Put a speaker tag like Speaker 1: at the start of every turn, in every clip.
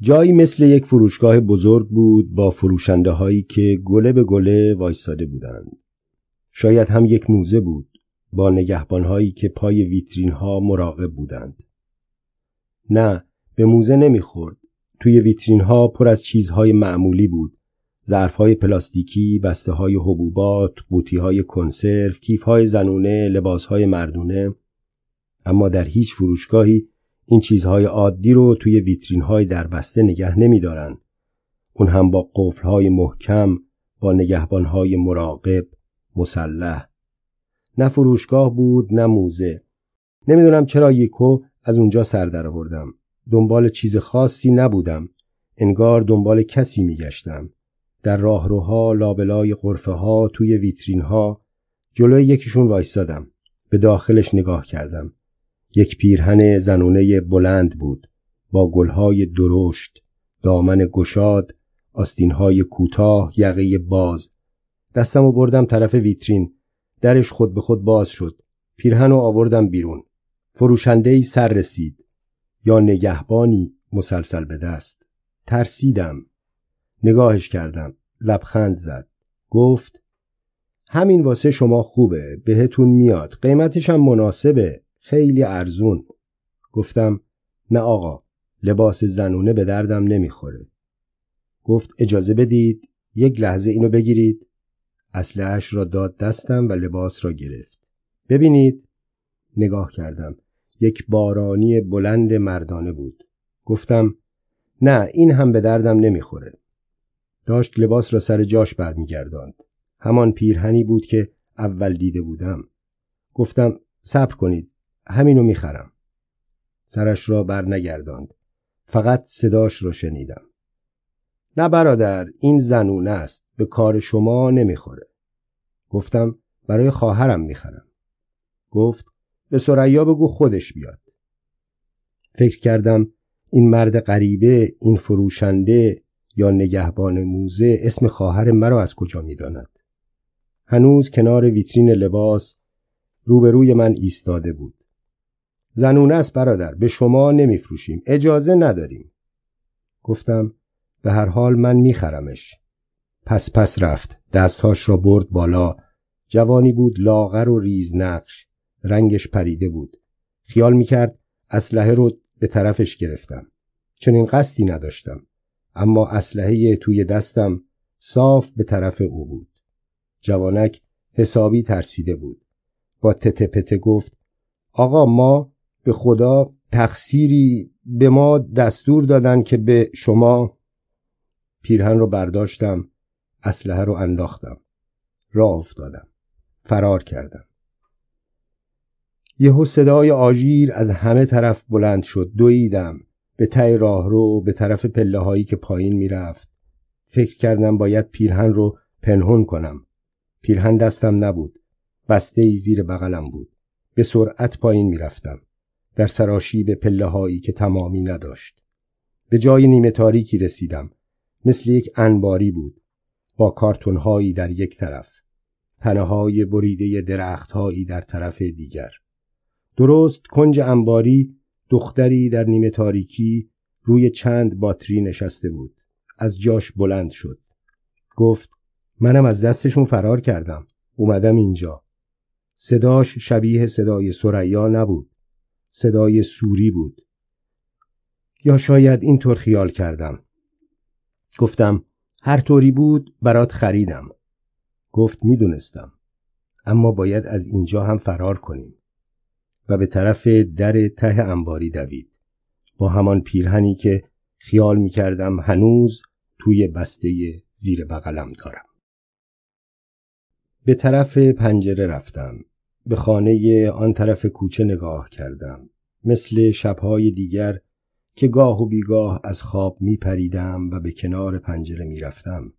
Speaker 1: جایی مثل یک فروشگاه بزرگ بود با فروشنده هایی که گله به گله وایستاده بودند. شاید هم یک موزه بود با نگهبان هایی که پای ویترین ها مراقب بودند. نه به موزه نمی‌خورد. توی ویترین ها پر از چیزهای معمولی بود. ظرف های پلاستیکی، بسته های حبوبات، قوطی های کنسرو، کیف های زنونه، لباس های مردونه. اما در هیچ فروشگاهی این چیزهای عادی رو توی ویترین های در بسته نگه نمیدارن. اون هم با قفل های محکم، با نگهبان های مراقب، مسلح. نه فروشگاه بود نه موزه. نمی‌دونم چرا یکو از اونجا سر در آوردم. دنبال چیز خاصی نبودم. انگار دنبال کسی میگشتم. در راهروها، لابلای قرفه ها، توی ویترین ها جلوی یکیشون وایستادم. به داخلش نگاه کردم. یک پیرهن زنونه بلند بود با گلهای درشت دامن گشاد آستینهای کوتاه یقه باز. دستم و بردم طرف ویترین درش خود به خود باز شد. پیرهن رو آوردم بیرون. فروشنده ای سر رسید. یا نگهبانی مسلسل به دست. ترسیدم. نگاهش کردم. لبخند زد. گفت همین واسه شما خوبه. بهتون میاد. قیمتش هم مناسبه. خیلی ارزون. گفتم نه آقا لباس زنونه به دردم نمی‌خوره. گفت اجازه بدید یک لحظه اینو بگیرید. اسلحهاش را داد دستم و لباس را گرفت. ببینید. نگاه کردم. یک بارانی بلند مردانه بود. گفتم نه این هم به دردم نمی‌خوره. داشت لباس را سر جاش برمیگرداند. همان پیرهنی بود که اول دیده بودم. گفتم صبر کنید. همینو می‌خرم. سرش را بر نگرداند فقط صداش را شنیدم. نه برادر این زنونه است. به کار شما نمی‌خوره. گفتم برای خواهرم می‌خرم. گفت به سریا بگو خودش بیاد. فکر کردم این مرد غریبه این فروشنده یا نگهبان موزه اسم خواهر مرا از کجا می‌داند؟ هنوز کنار ویترین لباس روبروی من ایستاده بود. زنونه است برادر به شما نمیفروشیم. اجازه نداریم. گفتم به هر حال من میخرمش. پس پس رفت. دستهاش را برد بالا. جوانی بود لاغر و ریز نقش. رنگش پریده بود. خیال می‌کرد اسلحه رو به طرفش گرفتم. چنین قصدی نداشتم. اما اسلحه توی دستم صاف به طرف او بود. جوانک حسابی ترسیده بود. با تته پته گفت آقا ما به خدا تقصیری به ما دستور دادن که به شما پیرهن رو برداشتم اسلحه رو انداختم. راه افتادم. فرار کردم. یهو صدای آژیر از همه طرف بلند شد. دویدم. به ته راه رو به طرف پله هایی که پایین می‌رفت. فکر کردم باید پیرهن رو پنهون کنم. پیرهن دستم نبود. بسته ای زیر بغلم بود. به سرعت پایین می‌رفتم. در سراشیب پله هایی که تمامی نداشت. به جای نیمه تاریکی رسیدم. مثل یک انباری بود. با کارتون هایی در یک طرف. تنه های بریده درخت هایی در طرف دیگر. درست کنج انباری دختری در نیمه تاریکی روی چند باتری نشسته بود. از جاش بلند شد. گفت منم از دستشون فرار کردم. اومدم اینجا. صداش شبیه صدای سریا نبود. صدای سوری بود. یا شاید اینطور خیال کردم. گفتم هر طوری بود برات خریدم. گفت می‌دونستم. اما باید از اینجا هم فرار کنیم. و به طرف در ته انباری دوید. با همان پیرهنی که خیال می‌کردم هنوز توی بسته زیر بغلم دارم. به طرف پنجره رفتم. به خانه آن طرف کوچه نگاه کردم مثل شبهای دیگر که گاه و بیگاه از خواب می پریدم و به کنار پنجره می رفتم.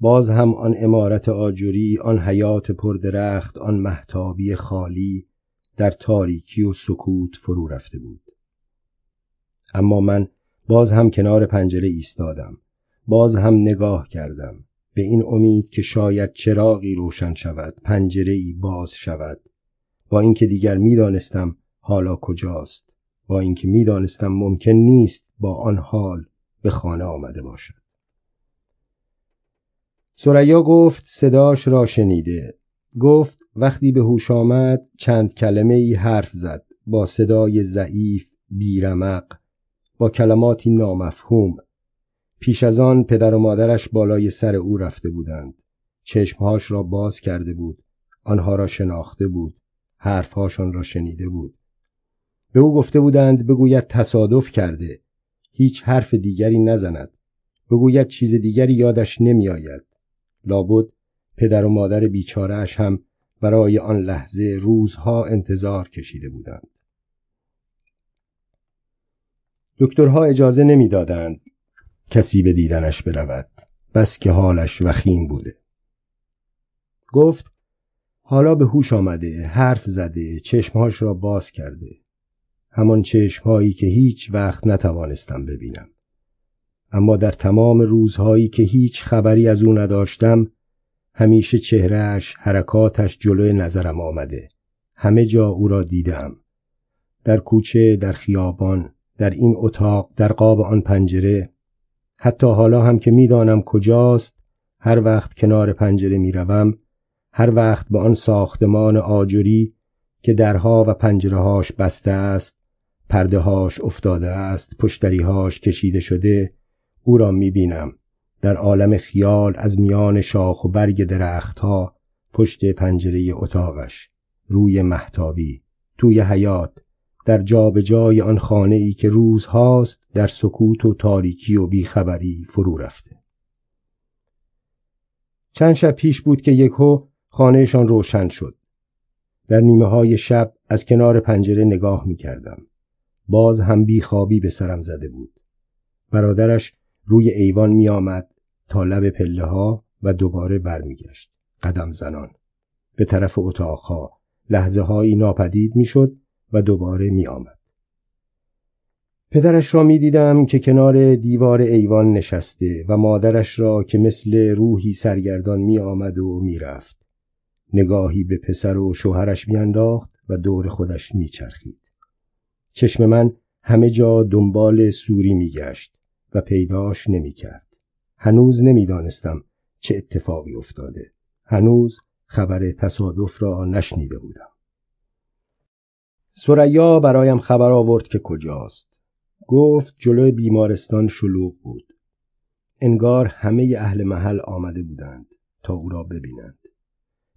Speaker 1: باز هم آن امارت آجوری، آن حیات پردرخت، آن محتابی خالی در تاریکی و سکوت فرو رفته بود. اما من باز هم کنار پنجره ایستادم. باز هم نگاه کردم. به این امید که شاید چراغی روشن شود پنجره ای باز شود. با اینکه دیگر می‌دانستم حالا کجاست. با اینکه می‌دانستم ممکن نیست با آن حال به خانه آمده باشد. سریا گفت صداش را شنیده. گفت وقتی به هوش آمد چند کلمه ای حرف زد. با صدای ضعیف بیرمق با کلماتی نامفهوم. پیش از آن پدر و مادرش بالای سر او رفته بودند. چشمهاش را باز کرده بود. آنها را شناخته بود. حرفهاشان را شنیده بود. به او گفته بودند بگوید تصادف کرده. هیچ حرف دیگری نزند. بگوید چیز دیگری یادش نمیآید. لابد پدر و مادر بیچارهش هم برای آن لحظه روزها انتظار کشیده بودند. دکترها اجازه نمی‌دادند. کسی به دیدنش برود. بس که حالش وخیم بوده. گفت حالا به هوش آمده حرف زده چشمهاش را باز کرده. همان چشمهایی که هیچ وقت نتوانستم ببینم. اما در تمام روزهایی که هیچ خبری از او نداشتم همیشه چهرهش حرکاتش جلوی نظرم آمده. همه جا او را دیدم. در کوچه در خیابان در این اتاق در قاب آن پنجره حتی حالا هم که می‌دانم کجاست هر وقت کنار پنجره می‌روم هر وقت به آن ساختمان آجری که درها و پنجرهاش بسته است پردههاش افتاده است پشتریهاش کشیده شده او را می‌بینم در عالم خیال از میان شاخ و برگ درختها پشت پنجره اتاقش روی محتابی توی حیات در جای آن خانه ای که روزهاست در سکوت و تاریکی و بیخبری فرو رفته. چند شب پیش بود که یکهو خانهشان روشن شد. در نیمه های شب از کنار پنجره نگاه می کردم. باز هم بیخوابی به سرم زده بود. برادرش روی ایوان می آمد تا لب پله ها و دوباره برمیگشت. قدم زنان. به طرف اتاقها لحظه هایی ناپدید می‌شد و دوباره می آمد. پدرش را می دیدم که کنار دیوار ایوان نشسته و مادرش را که مثل روحی سرگردان می آمد و می رفت. نگاهی به پسر و شوهرش میانداخت و دور خودش میچرخید چشم من همه جا دنبال سوری میگشت و پیداش نمی‌کرد هنوز نمی‌دانستم چه اتفاقی افتاده هنوز خبر تصادف را نشنیده بودم سریا برایم خبر آورد که کجاست. گفت جلوی بیمارستان شلوغ بود. انگار همه اهل محل آمده بودند تا او را ببینند.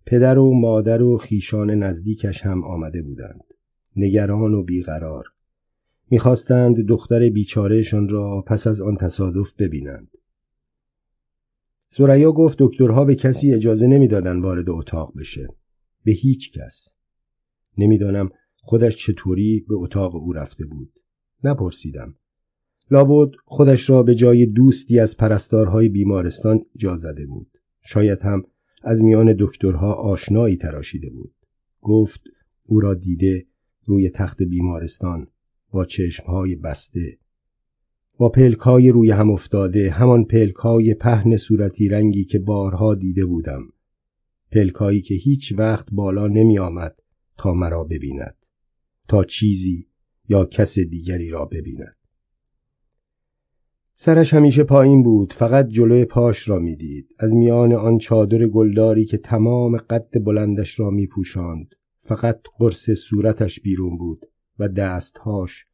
Speaker 1: پدر و مادر و خیشان نزدیکش هم آمده بودند. نگران و بیقرار. می‌خواستند دختر بیچارهشان را پس از آن تصادف ببینند. سریا گفت دکترها به کسی اجازه نمی‌دادند وارد اتاق بشه. به هیچ کس. نمی‌دانم خودش چطوری به اتاق او رفته بود. نپرسیدم. لابد خودش را به جای دوستی از پرستارهای بیمارستان جا زده بود. شاید هم از میان دکترها آشنایی تراشیده بود. گفت او را دیده روی تخت بیمارستان با چشمهای بسته. با پلکای روی هم افتاده همان پلکای پهن صورتی رنگی که بارها دیده بودم. پلکایی که هیچ وقت بالا نمی آمد تا مرا ببیند. تا چیزی یا کس دیگری را ببیند. سرش همیشه پایین بود فقط جلوی پاش را می‌دید. از میان آن چادر گلداری که تمام قد بلندش را میپوشاند فقط قرص صورتش بیرون بود و دستهاش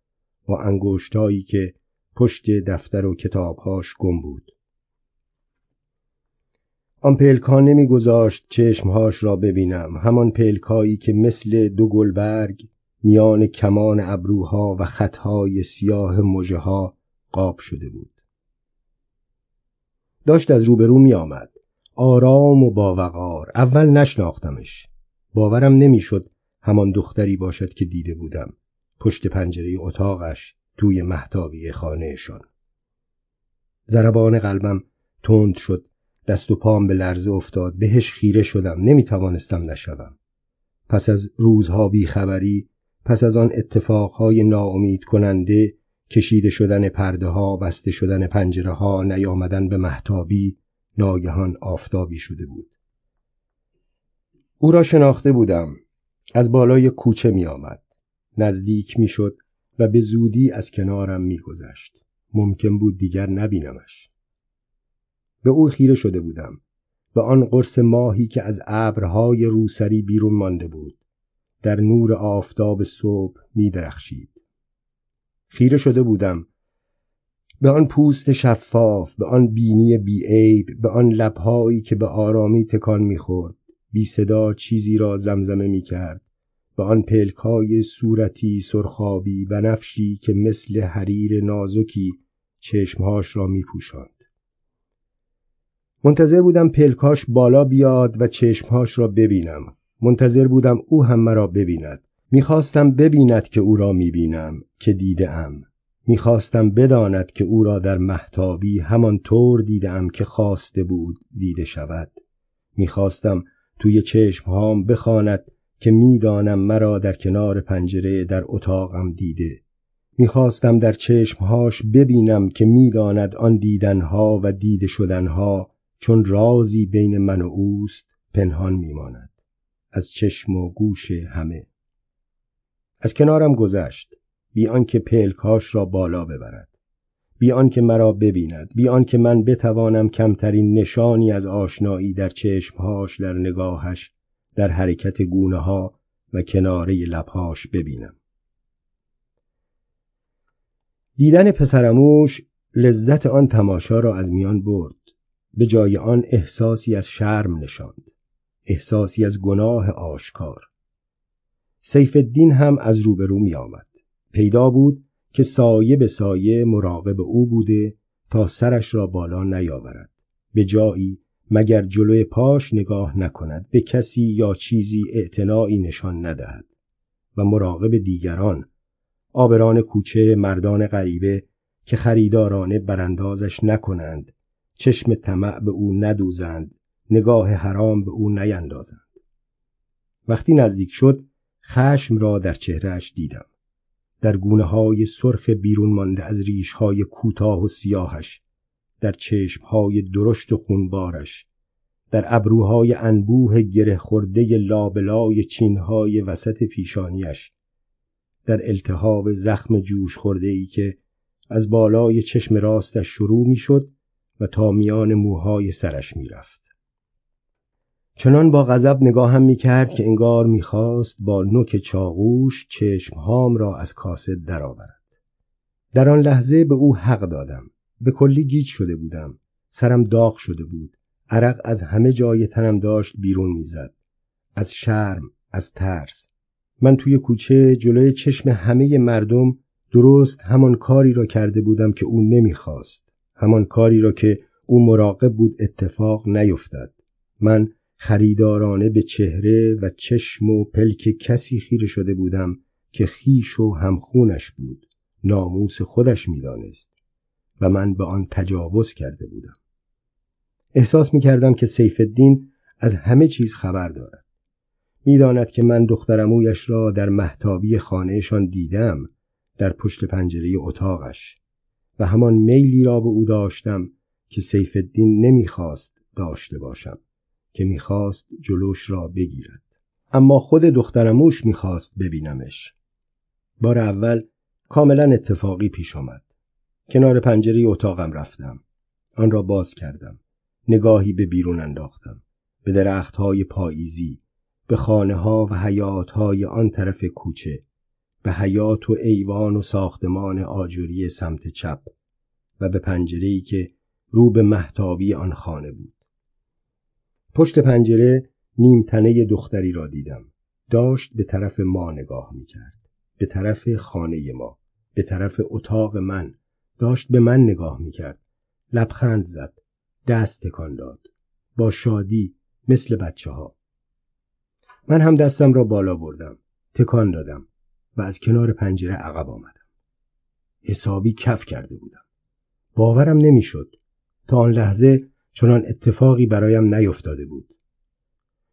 Speaker 1: با انگشتهایی که پشت دفتر و کتابهاش گم بود. آن پلکا نمیگذاشت چشمهاش را ببینم. همان پلکایی که مثل دو گلبرگ میان کمان ابروها و خطهای سیاه مژه ها قاب شده بود. داشت از روبرو می آمد. آرام و باوقار. اول نشناختمش. باورم نمی‌شد همان دختری باشد که دیده بودم. پشت پنجره اتاقش توی محتابی خانهشان. زربان قلبم تند شد. دست و پام به لرزه افتاد. بهش خیره شدم. نمی توانستم نشوم. پس از روزها بیخبری پس از آن اتفاقهای ناامید کننده کشیده شدن پرده ها بسته شدن پنجره ها نیامدن به محتابی ناگهان آفتابی شده بود. او را شناخته بودم. از بالای کوچه می آمد نزدیک می شد و به زودی از کنارم میگذشت. ممکن بود دیگر نبینمش. به او خیره شده بودم. به آن قرص ماهی که از ابرهای روسری بیرون مانده بود. در نور آفتاب صبح می درخشید. خیره شده بودم به آن پوست شفاف به آن بینی بیعیب به آن لبهایی که به آرامی تکان می‌خورد بی صدا چیزی را زمزمه می کرد به آن پلکای صورتی سرخابی و نفشی که مثل حریر نازکی چشمهاش را می پوشند. منتظر بودم پلکاش بالا بیاد و چشمهاش را ببینم منتظر بودم او هم مرا ببیند. می‌خواستم ببیند که او را می‌بینم که دیده ام می‌خواستم بداند که او را در محتابی همان طور دیدم که خواسته بود دیده شود. می‌خواستم توی چشمهام بخواند که می‌دانم مرا در کنار پنجره در اتاقم دیده. می‌خواستم در چشمهاش ببینم که می‌داند آن دیدنها و دیده شدنها چون رازی بین من و اوست پنهان میماند. از چشم و گوش همه. از کنارم گذشت. بی آنکه پلکاش را بالا ببرد. بی آنکه مرا ببیند. بی آنکه من بتوانم کمترین نشانی از آشنایی در چشمهاش در نگاهش در حرکت گونه ها و کناره لبهاش ببینم. دیدن پسرموش لذت آن تماشا را از میان برد. به جای آن احساسی از شرم نشاند. احساسی از گناه آشکار. سیف الدین هم از روبرو می آمد پیدا بود که سایه به سایه مراقب او بوده تا سرش را بالا نیاورد. به جایی مگر جلوی پاش نگاه نکند به کسی یا چیزی اعتناعی نشان ندهد. و مراقب دیگران آبران کوچه مردان غریبه که خریدارانه براندازش نکنند چشم طمع به او ندوزند نگاه حرام به او نیندازند وقتی نزدیک شد خشم را در چهرهش دیدم در گونه های سرخ بیرون مانده از ریش های کوتاه و سیاهش در چشم های درشت و خونبارش در ابروهای انبوه گره خورده لابلای چینهای وسط پیشانیش در التهاب زخم جوش خورده ای که از بالای چشم راستش شروع می شد و تا میان موهای سرش می رفت. چنان با غضب نگاهم می کرد که انگار می خواست با نوک چاقوش چشمهام را از کاسه درآورد. در آن لحظه به او حق دادم. به کلی گیج شده بودم. سرم داغ شده بود. عرق از همه جای تنم داشت بیرون می‌زد. از شرم، از ترس. من توی کوچه جلوی چشم همه مردم درست همان کاری را کرده بودم که او نمی‌خواست. همان کاری را که او مراقب بود اتفاق نیفتد. من خریدارانه به چهره و چشم و پلک کسی خیره شده بودم که خیش و همخونش بود. ناموس خودش می‌دانست و من به آن تجاوز کرده بودم. احساس می کردم که سیف الدین از همه چیز خبر دارد. می‌داند که من دخترمویش را در محتابی خانهشان دیدم در پشت پنجره اتاقش و همان میلی را به او داشتم که سیف الدین نمی‌خواست داشته باشم. که می‌خواست جلوش را بگیرد. اما خود دخترموش می‌خواست ببینمش. بار اول کاملا اتفاقی پیش آمد. کنار پنجره اتاقم رفتم. آن را باز کردم. نگاهی به بیرون انداختم. به درخت های پاییزی به خانه ها و حیات های آن طرف کوچه به حیات و ایوان و ساختمان آجوری سمت چپ و به پنجره که رو به محتابی آن خانه بود. پشت پنجره نیم تنه دختری را دیدم. داشت به طرف ما نگاه می کرد به طرف خانه ما. به طرف اتاق من. داشت به من نگاه می کرد لبخند زد. دست تکان داد. با شادی مثل بچه ها من هم دستم را بالا بردم. تکان دادم و از کنار پنجره عقب آمدم. حسابی کف کرده بودم. باورم نمی‌شد تا آن لحظه چنان اتفاقی برایم نیفتاده بود.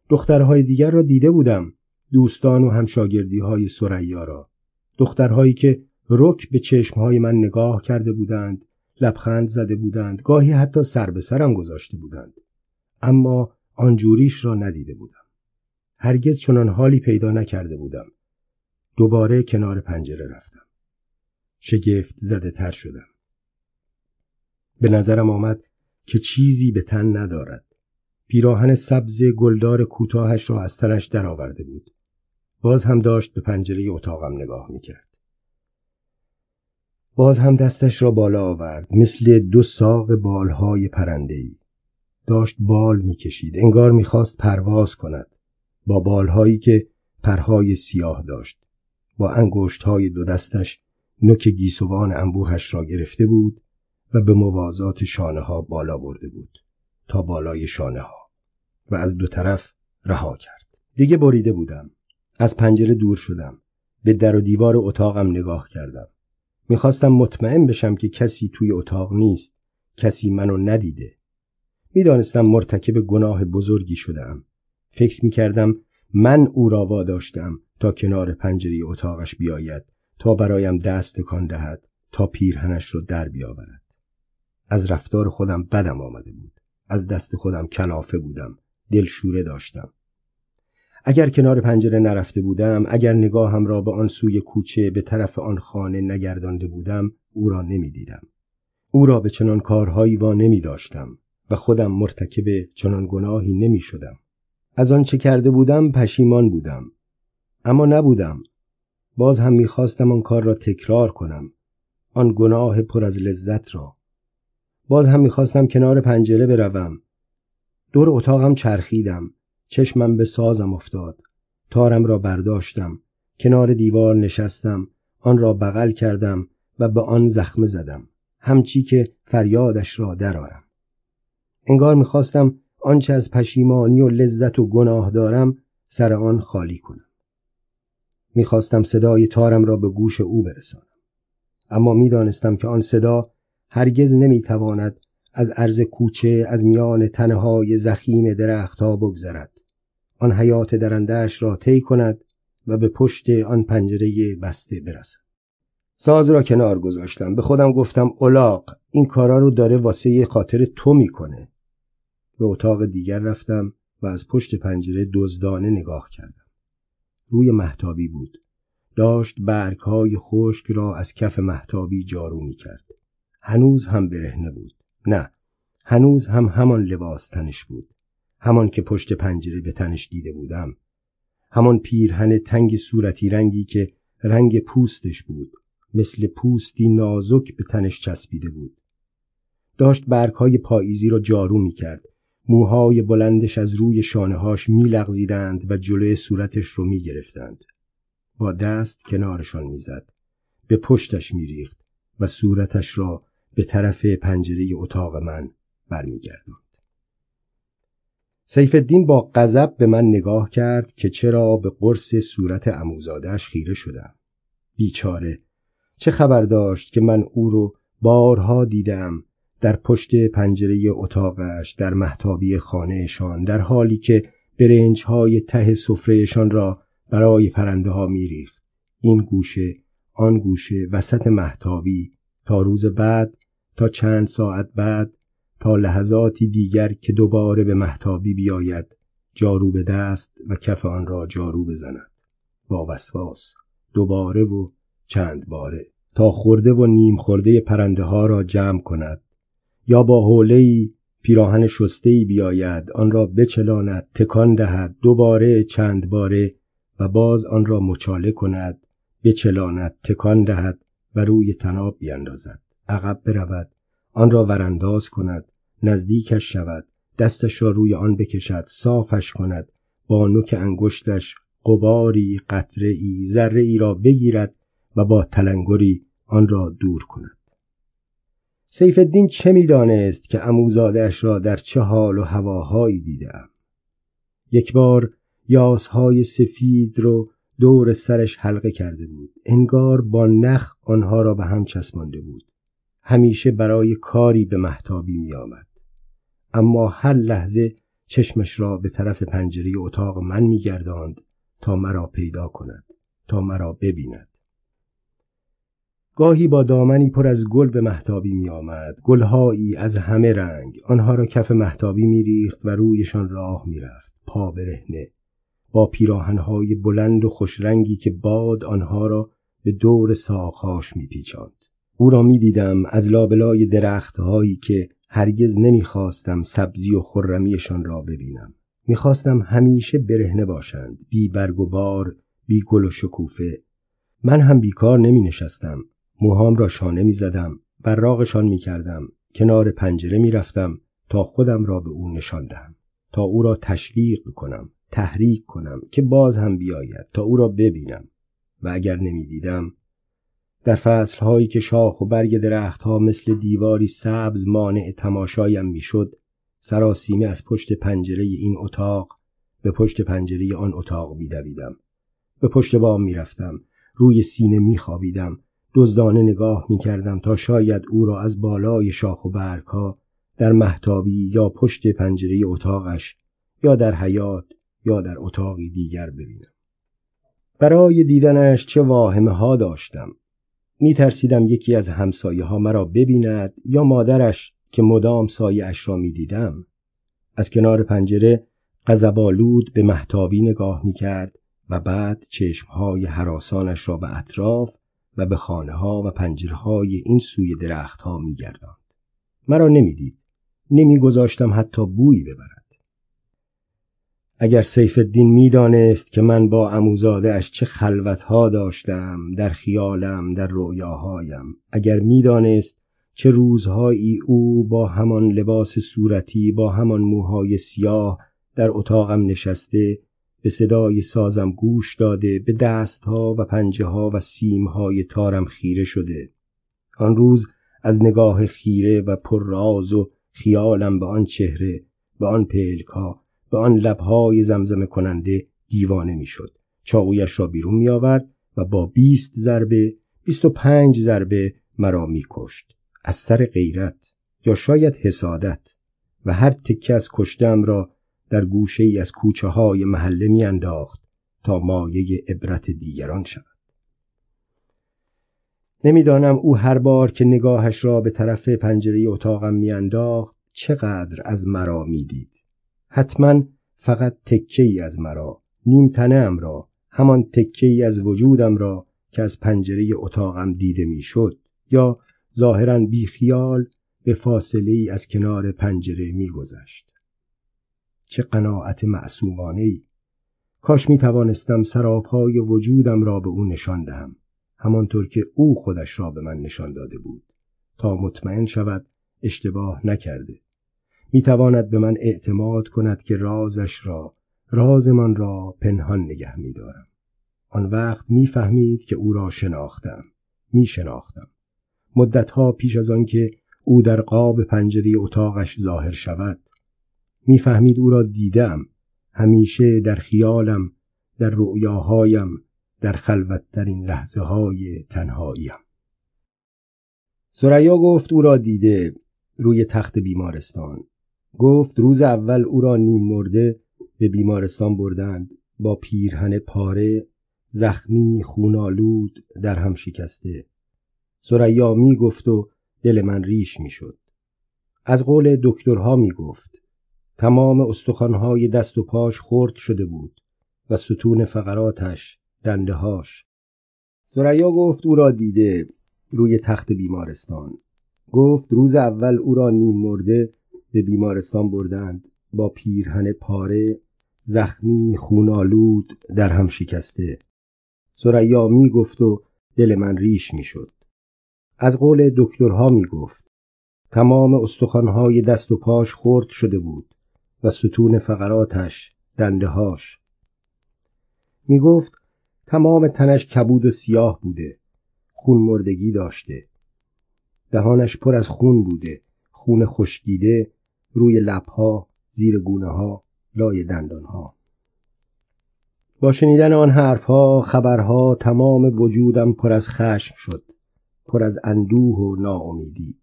Speaker 1: دخترهای دیگر را دیده بودم دوستان و همشاگردی های سریا را. دخترهایی که رک به چشمهای من نگاه کرده بودند لبخند زده بودند گاهی حتی سر به سرم گذاشته بودند. اما آنجوریش را ندیده بودم. هرگز چنان حالی پیدا نکرده بودم. دوباره کنار پنجره رفتم. شگفت زده تر شدم. به نظرم آمد که چیزی به تن ندارد. پیراهن سبز گلدار کوتاهش را از تنش درآورده بود. باز هم داشت به پنجره اتاقم نگاه می‌کرد. باز هم دستش را بالا آورد مثل دو ساق بالهای پرندهی داشت بال می‌کشید انگار می‌خواست پرواز کند. با بالهایی که پرهای سیاه داشت. با انگشتهای دو دستش نوک گیسوان انبوهش را گرفته بود و به موازات شانه ها بالا برده بود تا بالای شانه ها و از دو طرف رها کرد. دیگه بریده بودم. از پنجره دور شدم. به در و دیوار اتاقم نگاه کردم. می‌خواستم مطمئن بشم که کسی توی اتاق نیست کسی منو ندیده. می‌دانستم مرتکب گناه بزرگی شدم فکر می‌کردم من او را واداشتم تا کنار پنجره اتاقش بیاید تا برایم دست تکان دهد تا پیرهنش را در بیاورد. از رفتار خودم بدم آمده بود. از دست خودم کلافه بودم. دلشوره داشتم. اگر کنار پنجره نرفته بودم اگر نگاهم را به آن سوی کوچه به طرف آن خانه نگردانده بودم او را نمی‌دیدم. او را به چنان کارهایی وا نمی داشتم و خودم مرتکب چنان گناهی نمی شدم. از آن چه کرده بودم پشیمان بودم. اما نبودم. باز هم می‌خواستم آن کار را تکرار کنم. آن گناه پر از لذت را. باز هم می‌خواستم کنار پنجره بروم. دور اتاقم چرخیدم. چشمم به سازم افتاد. تارم را برداشتم. کنار دیوار نشستم. آن را بغل کردم و به آن زخمه زدم. همچی که فریادش را درآرم. انگار می‌خواستم آنچه از پشیمانی و لذت و گناه دارم سر آن خالی کنم. می‌خواستم صدای تارم را به گوش او برسانم. اما می‌دانستم که آن صدا هرگز نمی‌تواند از عرض کوچه از میان تنهای زخیم درختها بگذرد. آن حیات درندهش را طی کند و به پشت آن پنجره بسته برسد. ساز را کنار گذاشتم. به خودم گفتم اولاق این کارا رو داره واسه خاطر تو می‌کنه. به اتاق دیگر رفتم و از پشت پنجره دزدانه نگاه کردم. روی محتابی بود. داشت برگهای خشک را از کف محتابی جارو می کرد. هنوز هم برهنه بود. نه هنوز هم همان لباس تنش بود. همان که پشت پنجره به تنش دیده بودم. همان پیرهن تنگ صورتی رنگی که رنگ پوستش بود. مثل پوستی نازک به تنش چسبیده بود. داشت برگهای پاییزی را جارو می کرد موهای بلندش از روی شانههاش میلغزیدند و جلوی صورتش رو می‌گرفتند. با دست کنارشان می‌زد. به پشتش میریخت و صورتش را به طرف پنجره اتاق من برمیگرداند. سیف الدین با غضب به من نگاه کرد که چرا به قرص صورت عموزادش خیره شدم. بیچاره چه خبر داشت که من او رو بارها دیدم در پشت پنجره اتاقش در محتابی خانهشان در حالی که برنج های ته سفرهشان را برای پرنده ها میریخت. این گوشه آن گوشه وسط محتابی تا روز بعد تا چند ساعت بعد تا لحظاتی دیگر که دوباره به محتابی بیاید جارو به دست و کف آن را جارو بزند. با وسواس دوباره و چند باره تا خورده و نیم خورده پرنده ها را جمع کند. یا با حوله پیراهن شسته بیاید آن را بچلاند تکان دهد دوباره چند باره و باز آن را مچاله کند بچلاند تکان دهد و روی تناب بیاندازد عقب برود. آن را ورانداز کند نزدیکش شود. دستش را روی آن بکشد صافش کند. با نوک انگشتش قباری قطره ای ذره ای را بگیرد و با تلنگری آن را دور کند. سیف الدین چه می‌دانست که اموزادش را در چه حال و هواهایی دیدم یک بار یاسهای سفید رو دور سرش حلقه کرده بود. انگار با نخ آنها را به هم چسبانده بود. همیشه برای کاری به محتابی می آمد. اما هر لحظه چشمش را به طرف پنجره اتاق من میگرداند تا مرا پیدا کند تا مرا ببیند. گاهی با دامنی پر از گل به محتابی می آمد گلهایی از همه رنگ. آنها را کف محتابی می ریخت و رویشان راه می رفت پا برهنه. با پیراهنهای بلند و خوشرنگی که باد آنها را به دور ساقهاش می پیچاند. او را می دیدم از لابلای درخت هایی که هرگز نمی‌خواستم سبزی و خرمیشان را ببینم. می‌خواستم همیشه برهنه باشند بی برگ و بار بی گل و شکوفه. من هم بیکار نمی نشستم موهام را شانه می زدم براغشان می کردم کنار پنجره می رفتم تا خودم را به او نشان دهم. تا او را تشویق کنم تحریک کنم که باز هم بیاید تا او را ببینم. و اگر نمی‌دیدم در فصلهایی که شاخ و برگ درختها مثل دیواری سبز مانع تماشایم می‌شد سراسیمه از پشت پنجره این اتاق به پشت پنجره آن اتاق میدویدم. به پشت بام می‌رفتم روی سینه میخوابیدم دزدانه نگاه می‌کردم تا شاید او را از بالای شاخ و برگها در محتابی یا پشت پنجره اتاقش یا در حیات یا در اتاقی دیگر ببینم. برای دیدنش چه واهمه ها داشتم. می ترسیدم یکی از همسایه ها مرا ببیند یا مادرش که مدام سایه اش را می دیدم. از کنار پنجره قذبالود به محتابی نگاه می کرد و بعد چشمهای حراسانش را به اطراف و به خانه ها و پنجره های این سوی درخت ها می گرداند. مرا نمی‌دید. نمیگذاشتم حتی بویی ببرد. اگر سیف الدین می‌دانست که من با اموزاده اش چه خلوتها داشتم در خیالم در رویاهایم اگر می‌دانست چه روزهایی او با همان لباس صورتی با همان موهای سیاه در اتاقم نشسته به صدای سازم گوش داده به دستها و پنجه ها و سیمهای تارم خیره شده. آن روز از نگاه خیره و پرراز و خیالم به آن چهره به آن پلکا به آن لبهای زمزمه کننده دیوانه می‌شد. چاقویش را بیرون می آورد و با بیست ضربه بیست و پنج ضربه مرا می کشت از سر غیرت یا شاید حسادت و هر تکه از کشتم را در گوشه ای از کوچه های محله می انداخت تا مایه عبرت دیگران شود. نمی‌دانم او هر بار که نگاهش را به طرف پنجره اتاقم میانداخت چقدر از مرا می‌دید. حتما فقط تکه ای از مرا نیم تنه را همان تکه ای از وجودم را که از پنجره اتاقم دیده می‌شد یا ظاهرا بیخیال به فاصله ای از کنار پنجره میگذشت. چه قناعت معصومانه ای کاش می توانستم سراپای وجودم را به او نشان دهم همانطور که او خودش را به من نشان داده بود. تا مطمئن شود اشتباه نکرده. می تواند به من اعتماد کند که رازش را رازمان را پنهان نگه می دارم. آن وقت می‌فهمید که او را شناختم می شناختم مدتها پیش از آنکه او در قاب پنجره اتاقش ظاهر شود می‌فهمید او را دیدم. همیشه در خیالم در رؤیاهایم در خلوتترین لحظه های تنهاییم. سریا گفت او را دیده روی تخت بیمارستان. گفت روز اول او را نیم مرده به بیمارستان بردند. با پیرهن پاره زخمی خونالود در هم شکسته. سریا می گفت و دل من ریش می شد. از قول دکترها می گفت تمام استخوانهای دست و پاش خرد شده بود و ستون فقراتش دندههاش سریا گفت او را دیده روی تخت بیمارستان. گفت روز اول او را نیم مرده به بیمارستان بردند. با پیرهن پاره زخمی خونالود در هم شکسته. سریا می گفت و دل من ریش می شد. از قول دکترها می گفت تمام استخوانهای دست و پاش خرد شده بود و ستون فقراتش دندههاش می گفت تمام تنش کبود و سیاه بوده. خون مردگی داشته. دهانش پر از خون بوده. خون خشکیده. روی لبها زیر گونه ها لای دندان ها با شنیدن آن حرفها خبرها تمام وجودم پر از خشم شد پر از اندوه و ناامیدی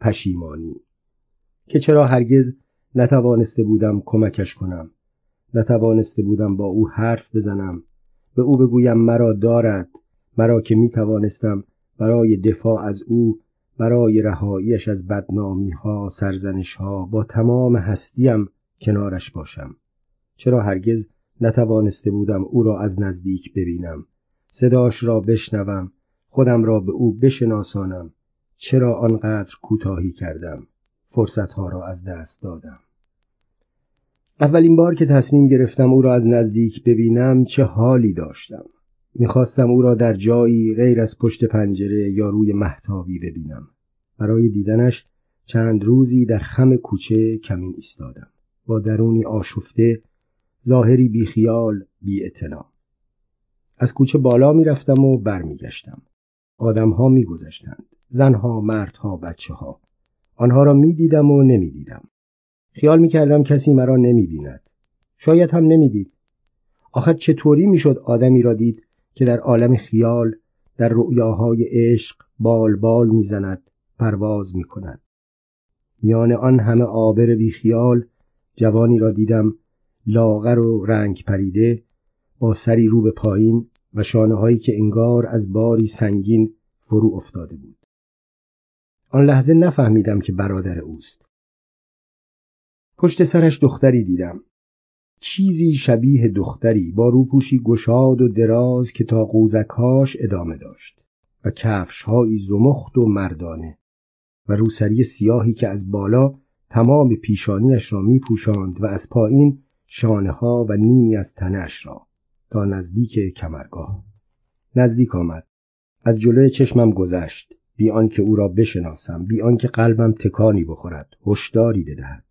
Speaker 1: پشیمانی. که چرا هرگز نتوانسته بودم کمکش کنم نتوانسته بودم با او حرف بزنم به او بگویم مرا دارد مرا که می توانستم برای دفاع از او برای رهاییش از بدنامی ها سرزنش ها با تمام هستیم کنارش باشم. چرا هرگز نتوانسته بودم او را از نزدیک ببینم. صداش را بشنوم خودم را به او بشناسانم. چرا آنقدر کوتاهی کردم؟ فرصتها را از دست دادم. اولین بار که تصمیم گرفتم او را از نزدیک ببینم چه حالی داشتم. می‌خواستم او را در جایی غیر از پشت پنجره یا روی محتابی ببینم. برای دیدنش چند روزی در خم کوچه کمین ایستادم. با درونی آشفته ظاهری بیخیال بی اتنا. از کوچه بالا می‌رفتم و برمیگشتم. آدمها میگذشتند. زنها مردها بچه ها آنها را می‌دیدم و نمی‌دیدم. خیال می‌کردم کسی مرا نمی‌بیند. شاید هم نمی‌دید. آخر چطوری می‌شد آدمی را دید؟ که در عالم خیال در رؤیاهای عشق بال بال می‌زند پرواز می‌کند. میان آن همه آبر بیخیال جوانی را دیدم لاغر و رنگ پریده با سری رو به پایین و شانه هایی که انگار از باری سنگین فرو افتاده بود. آن لحظه نفهمیدم که برادر اوست. پشت سرش دختری دیدم. چیزی شبیه دختری با روپوشی گشاد و دراز که تا قوزکهاش ادامه داشت و کفشهایی زمخت و مردانه و روسری سیاهی که از بالا تمام پیشانیش را می پوشاند و از پایین شانه ها و نیمی از تنش را تا نزدیک کمرگاه. نزدیک آمد. از جلوی چشمم گذشت. بی آنکه او را بشناسم بی آنکه قلبم تکانی بخورد هشداری بدهد.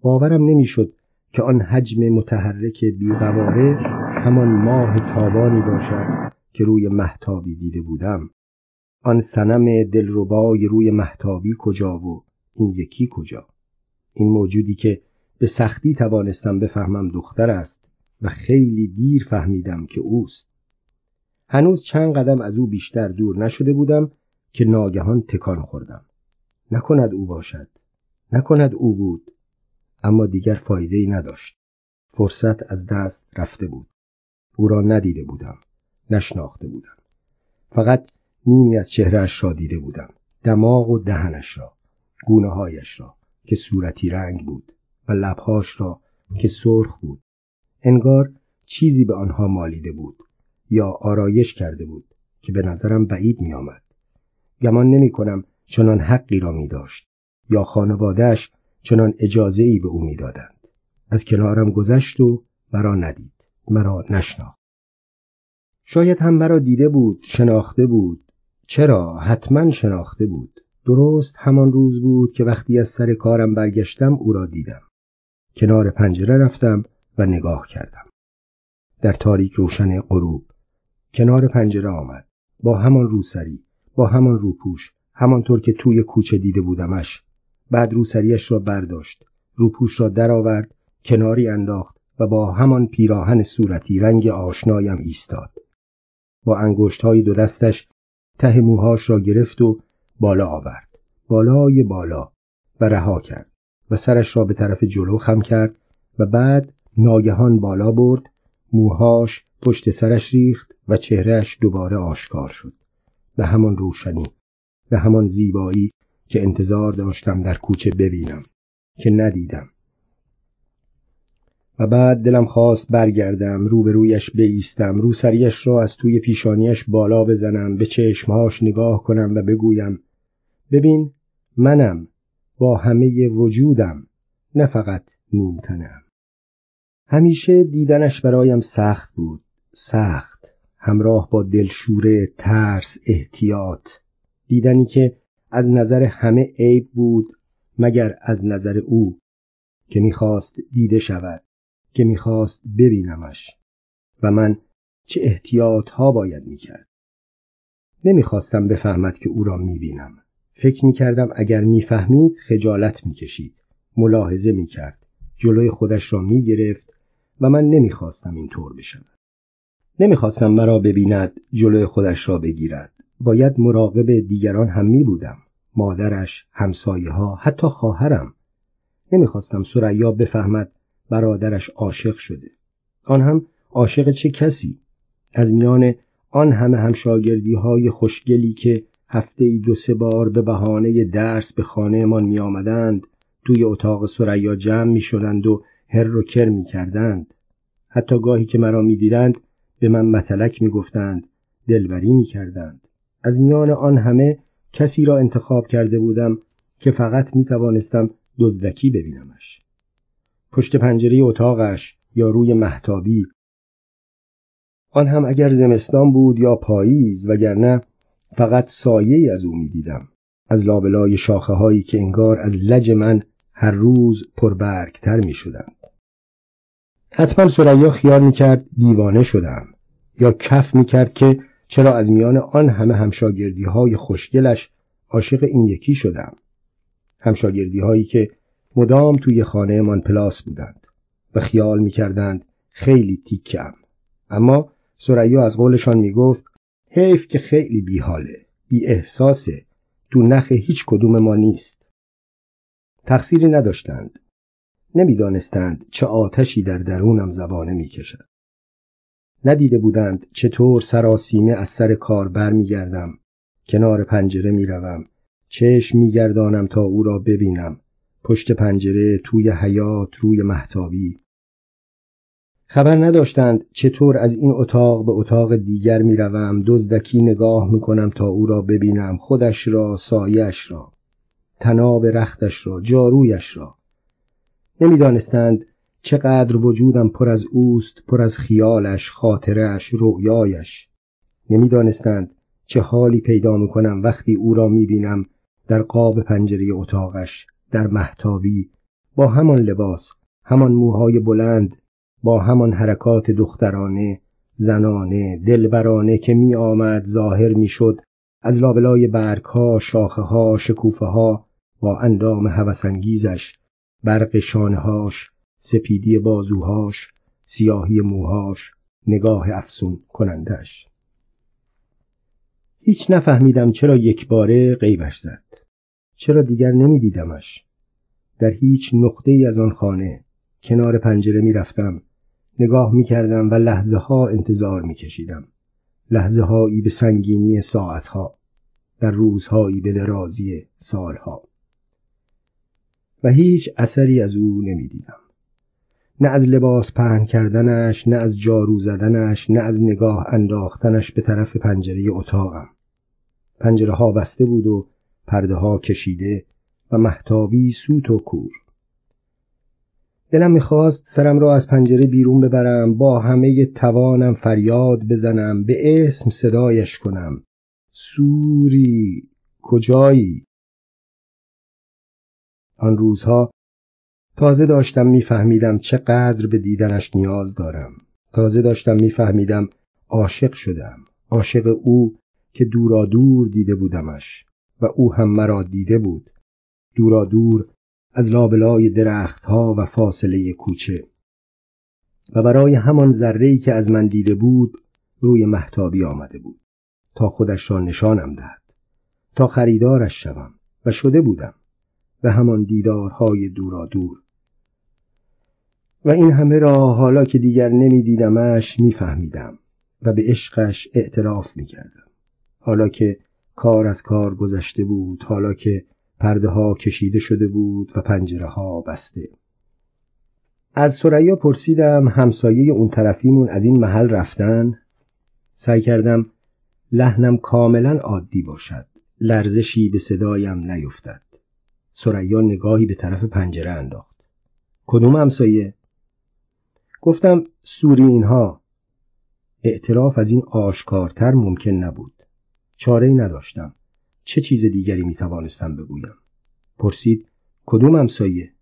Speaker 1: باورم نمی‌شد که آن حجم متحرک بیقواره همان ماه تابانی باشد که روی محتابی دیده بودم. آن سنم دلربای روی محتابی کجا و این یکی کجا؟ این موجودی که به سختی توانستم بفهمم دختر است و خیلی دیر فهمیدم که اوست. هنوز چند قدم از او بیشتر دور نشده بودم که ناگهان تکان خوردم. نکند او باشد. نکند او بود. اما دیگر فایده ای نداشت. فرصت از دست رفته بود. او را ندیده بودم. نشناخته بودم. فقط نیمی از چهرهش را دیده بودم. دماغ و دهنش را گونه هایش را که صورتی رنگ بود و لبهاش را که سرخ بود. انگار چیزی به آنها مالیده بود یا آرایش کرده بود که به نظرم بعید می آمد. گمان نمی کنم چنان حقی را می داشت یا خانوادهش چنان اجازه ای به او می‌دادند. از کنارم گذشت و مرا ندید. مرا نشناخت. شاید هم مرا دیده بود، شناخته بود. چرا؟ حتما شناخته بود. درست همان روز بود که وقتی از سر کارم برگشتم او را دیدم. کنار پنجره رفتم و نگاه کردم. در تاریک روشن غروب کنار پنجره آمد با همان روسری با همان روپوش همانطور که توی کوچه دیده بودمش بعد روسریش را برداشت. روپوش را درآورد کناری انداخت و با همان پیراهن صورتی رنگ آشنایم ایستاد. با انگشت های دو دستش ته موهاش را گرفت و بالا آورد. بالای بالا و رها کرد و سرش را به طرف جلو خم کرد و بعد ناگهان بالا برد موهاش پشت سرش ریخت و چهرهش دوباره آشکار شد. به همان روشنی به همان زیبایی که انتظار داشتم در کوچه ببینم که ندیدم. و بعد دلم خواست برگردم روبرویش بیستم رو سریش را از توی پیشانیش بالا بزنم به چشمهاش نگاه کنم و بگویم ببین منم با همه وجودم نه فقط نیمتنم. همیشه دیدنش برایم سخت بود سخت. همراه با دلشوره ترس احتیاط. دیدنی که از نظر همه عیب بود مگر از نظر او که می‌خواست دیده شود که می‌خواست ببینمش. و من چه احتیاط ها باید می‌کرد؟ نمی‌خواستم بفهمد که او را می‌بینم. فکر می‌کردم اگر می‌فهمید خجالت می‌کشید. ملاحظه می‌کرد. جلوی خودش را می‌گرفت و من نمی‌خواستم این طور بشود. نمی‌خواستم مرا ببیند جلوی خودش را بگیرد. باید مراقب دیگران هم می بودم. مادرش همسایه ها حتی خواهرم. نمی‌خواستم سریا بفهمد برادرش عاشق شده. آن هم عاشق چه کسی؟ از میان آن همه همشاگردی های خوشگلی که هفته ای دو سه بار به بهانه درس به خانهمان می آمدند توی اتاق سریا جمع می شدند و هر و کر می کردند حتی گاهی که مرا می دیدند به من متلک می گفتند دلبری می کردند از میان آن همه کسی را انتخاب کرده بودم که فقط می توانستم دزدکی ببینمش پشت پنجره اتاقش یا روی محتابی آن هم اگر زمستان بود یا پاییز وگرنه فقط سایه از او می دیدم. از لابلای شاخه هایی که انگار از لج من هر روز پربرگتر می شدن. حتما سریا خیال می کرد دیوانه شدم یا کف می کرد که چرا از میان آن همه همشاگردی های خوشگلش عاشق این یکی شدم. همشاگردی هایی که مدام توی خانه من پلاس بودند و خیال می کردند خیلی تیکم. اما سریا از قولشان می گفت حیف که خیلی بیحاله بی احساسه تو نخ هیچ کدوم ما نیست تقصیری نداشتند نمی‌دانستند چه آتشی در درونم زبانه می‌کشد ندیده بودند چطور سراسیمه از سر کار برمیگردم. کنار پنجره می‌روم. چشم میگردانم تا او را ببینم. پشت پنجره توی حیات روی محتابی خبر نداشتند چطور از این اتاق به اتاق دیگر می‌روم. دزدکی نگاه می‌کنم تا او را ببینم. خودش را سایش را. تناب رختش را جارویش را. نمی‌دانستند چقدر وجودم پر از اوست پر از خیالش خاطرش رؤیایش. نمی‌دانستند چه حالی پیدا می‌کنم وقتی او را می‌بینم در قاب پنجره اتاقش در محتابی با همان لباس همان موهای بلند با همان حرکات دخترانه زنانه دلبرانه که می آمد ظاهر می شد از لابلای برگها شاخه ها شکوفه ها با اندام هوسانگیزش برق شانهاش سپیدی بازوهاش سیاهی موهاش نگاه افسون کنندش هیچ نفهمیدم چرا یک باره غیبش زد چرا دیگر نمیدیدمش در هیچ نقطه ای از آن خانه کنار پنجره می رفتم نگاه می کردم و لحظه ها انتظار می کشیدم. لحظه هایی به سنگینی ساعت ها در روزهایی به درازی سالها و هیچ اثری از او نمی دیدم. نه از لباس پهن کردنش نه از جارو زدنش نه از نگاه انداختنش به طرف پنجره اتاقم. پنجره ها بسته بود و پرده ها کشیده و محتابی سوت و کور. دلم می‌خواست سرم را از پنجره بیرون ببرم با همه توانم فریاد بزنم به اسم صدایش کنم. سوری کجایی؟ آن روزها تازه داشتم میفهمیدم چقدر به دیدنش نیاز دارم. تازه داشتم میفهمیدم عاشق شدم. عاشق او که دورا دور دیده بودمش و او هم مرا دیده بود. دورا دور از لابلای درختها و فاصله کوچه. و برای همان ذره‌ای که از من دیده بود روی محتابی آمده بود. تا خودش را نشانم دهد. تا خریدارش شوم و شده بودم. به همان دیدارهای دورا دور و این همه را حالا که دیگر نمیدیدمش میفهمیدم و به عشقش اعتراف می‌کردم. حالا که کار از کار گذشته بود حالا که پرده ها کشیده شده بود و پنجره ها بسته. از سریا پرسیدم همسایه اون طرفیمون از این محل رفتن؟ سعی کردم لحنم کاملا عادی باشد. لرزشی به صدایم نیفتد. سریا نگاهی به طرف پنجره انداخت. کدوم همسایه؟ گفتم سوری اینها. اعتراف از این آشکارتر ممکن نبود. چاره ای نداشتم. چه چیز دیگری می توانستم بگویم؟ پرسید کدوم همسایه؟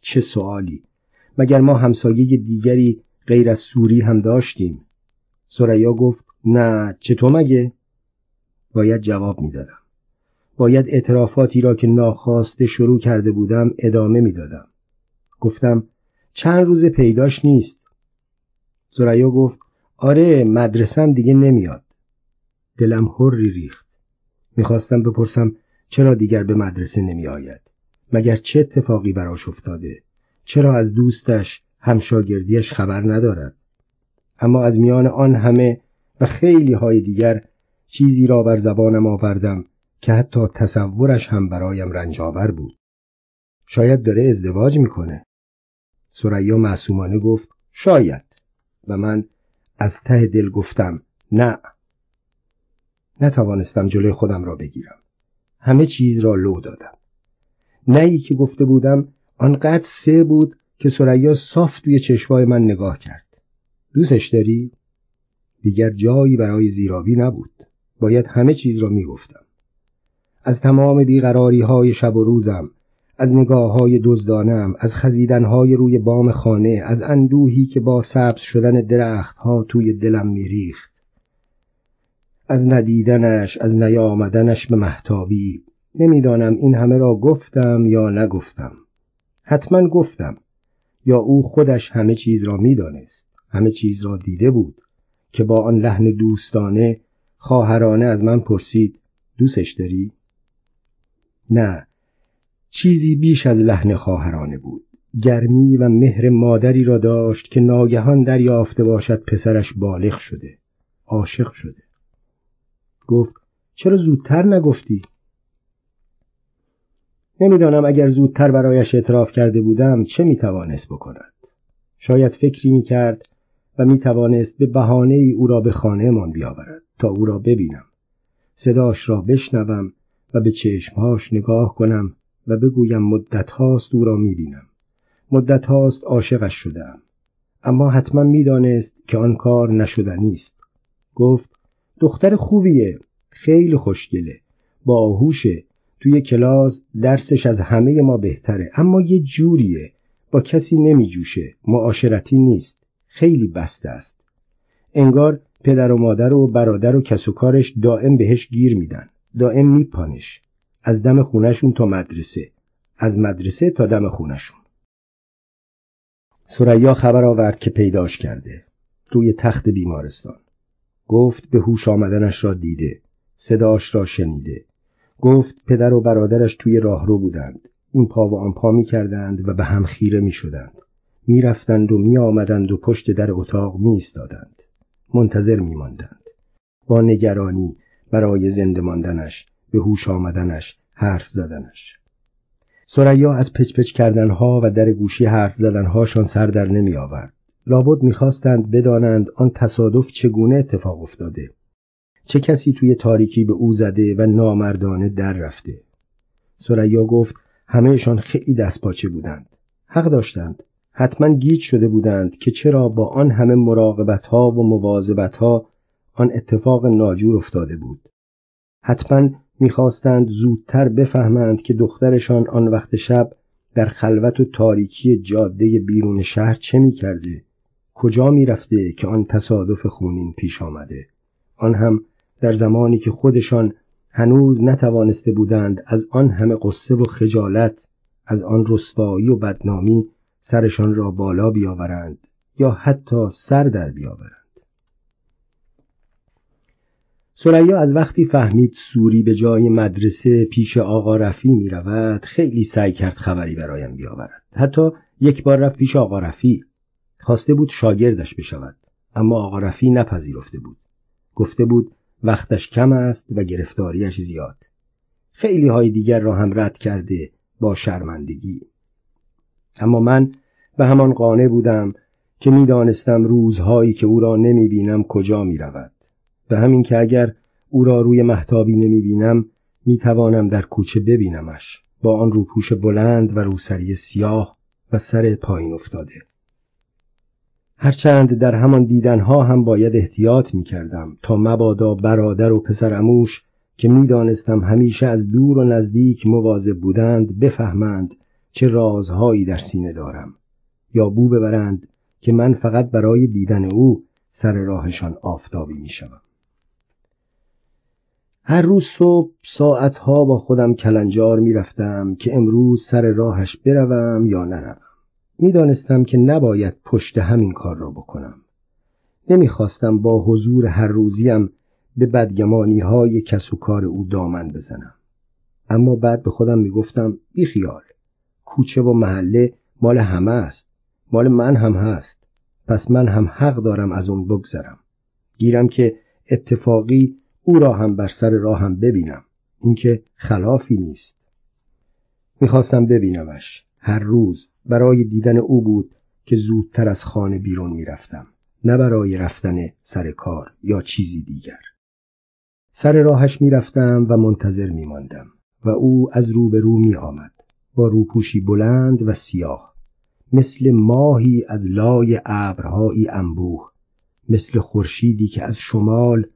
Speaker 1: چه سوالی؟ مگر ما همسایه دیگری غیر از سوری هم داشتیم؟ سریا گفت نه چطور مگه؟ باید جواب می‌دادم. باید اعترافاتی را که ناخواسته شروع کرده بودم ادامه می‌دادم. گفتم چند روز پیداش نیست. سریا گفت آره مدرسم دیگه نمیاد. دلم هری ریخت. می‌خواستم بپرسم چرا دیگر به مدرسه نمی آید مگر چه اتفاقی براش افتاده؟ چرا از دوستش همشاگردیش خبر ندارد؟ اما از میان آن همه و خیلی های دیگر چیزی را بر زبانم آوردم که حتی تصورش هم برایم رنجاور بود. شاید داره ازدواج می‌کنه. سریا معصومانه گفت شاید. و من از ته دل گفتم نه. نتوانستم جلوی خودم را بگیرم. همه چیز را لو دادم. نه که گفته بودم آنقدر سه بود که سریا صاف توی چشمای من نگاه کرد. دوستش داری؟ دیگر جایی برای زیرابی نبود. باید همه چیز را می‌گفتم. از تمام بیقراری های شب و روزم از نگاه های دزدانم از خزیدن های روی بام خانه از اندوهی که با سبز شدن درخت ها توی دلم میریخت. از ندیدنش از نیامدنش به محتابی نمی‌دانم این همه را گفتم یا نگفتم. حتما گفتم. یا او خودش همه چیز را می‌دانست همه چیز را دیده بود که با آن لحن دوستانه خواهرانه از من پرسید دوستش داری؟ نه. چیزی بیش از لحن خواهرانه بود. گرمی و مهر مادری را داشت که ناگهان دریافته باشد پسرش بالغ شده عاشق شده. گفت چرا زودتر نگفتی؟ نمی‌دانم اگر زودتر برایش اعتراف کرده بودم چه می‌توانست بکند. شاید فکری می‌کرد و می‌توانست به بهانه ای او را به خانهمان بیاورد تا او را ببینم. صداش را بشنوم و به چشمهاش نگاه کنم و بگویم مدت هاست او را می‌بینم. مدت هاست عاشقش شدم اما حتما می‌دانست که آن کار نشدنی است. گفت دختر خوبیه خیلی خوشگله. باهوشه توی کلاس درسش از همه ما بهتره. اما یه جوریه. با کسی نمیجوشه. معاشرتی نیست. خیلی بسته است. انگار پدر و مادر و برادر و کس و کارش دائم بهش گیر میدن. دائم میپانش. از دم خونشون تا مدرسه. از مدرسه تا دم خونشون سریا خبر آورد که پیداش کرده. روی تخت بیمارستان. گفت به هوش آمدنش را دیده. صداش را شنیده. گفت پدر و برادرش توی راهرو بودند. این پا و آن پا می کردند و به هم خیره می شدند. می رفتند و می آمدند و پشت در اتاق می استادند. منتظر می ماندند. با نگرانی برای زنده ماندنش به هوش آمدنش حرف زدنش. سریا از پچ پچ کردنها و در گوشی حرف زدنهاشان سر در نمی آورد. لابد می‌خواستند بدانند آن تصادف چگونه اتفاق افتاده. چه کسی توی تاریکی به او زده و نامردانه در رفته؟ سریا گفت همهشان خیلی دستپاچه بودند. حق داشتند. حتما گیج شده بودند که چرا با آن همه مراقبت ها و مواظبت ها آن اتفاق ناجور افتاده بود. حتما می‌خواستند زودتر بفهمند که دخترشان آن وقت شب در خلوت و تاریکی جاده بیرون شهر چه می‌کرده؟ کجا می‌رفته که آن تصادف خونین پیش آمده؟ آن هم در زمانی که خودشان هنوز نتوانسته بودند از آن همه قصه و خجالت از آن رسوایی و بدنامی سرشان را بالا بیاورند یا حتی سر در بیاورند. سریا از وقتی فهمید سوری به جای مدرسه پیش آقا رفی می رود خیلی سعی کرد خبری برایم بیاورد. حتی یک بار رفت پیش آقا رفی. خواسته بود شاگردش بشود اما آقا رفی نپذیرفته بود. گفته بود وقتش کم است و گرفتاریش زیاد. خیلی های دیگر را هم رد کرده با شرمندگی. اما من به همان قانع بودم که می‌دانستم روزهایی که او را نمی بینم کجا می رود به همین که اگر او را روی محتابی نمی بینم می توانم در کوچه ببینمش با آن روپوش بلند و روسری سیاه و سر پایین افتاده هرچند در همان دیدنها هم باید احتیاط می کردم تا مبادا برادر و پسر اموش که می‌دانستم همیشه از دور و نزدیک مواظب بودند بفهمند چه رازهایی در سینه دارم یا بو ببرند که من فقط برای دیدن او سر راهشان آفتابی می شوم. هر روز صبح ساعتها با خودم کلنجار می رفتم که امروز سر راهش بروم یا نروم. می‌دانستم که نباید پشت همین کار را بکنم. نمی‌خواستم با حضور هر روزیم به بدگمانی های کس و کار او دامن بزنم. اما بعد به خودم می‌گفتم بی خیال. کوچه و محله مال همه است. مال من هم هست. پس من هم حق دارم از اون بگذرم. گیرم که اتفاقی او را هم بر سر راهم ببینم. اینکه خلافی نیست. می‌خواستم ببینمش. هر روز برای دیدن او بود که زودتر از خانه بیرون می‌رفتم نه برای رفتن سر کار یا چیزی دیگر سر راهش می‌رفتم و منتظر میماندم و او از روبرو می آمد با روپوشی بلند و سیاه مثل ماهی از لای ابرهایی انبوه مثل خورشیدی که از شمال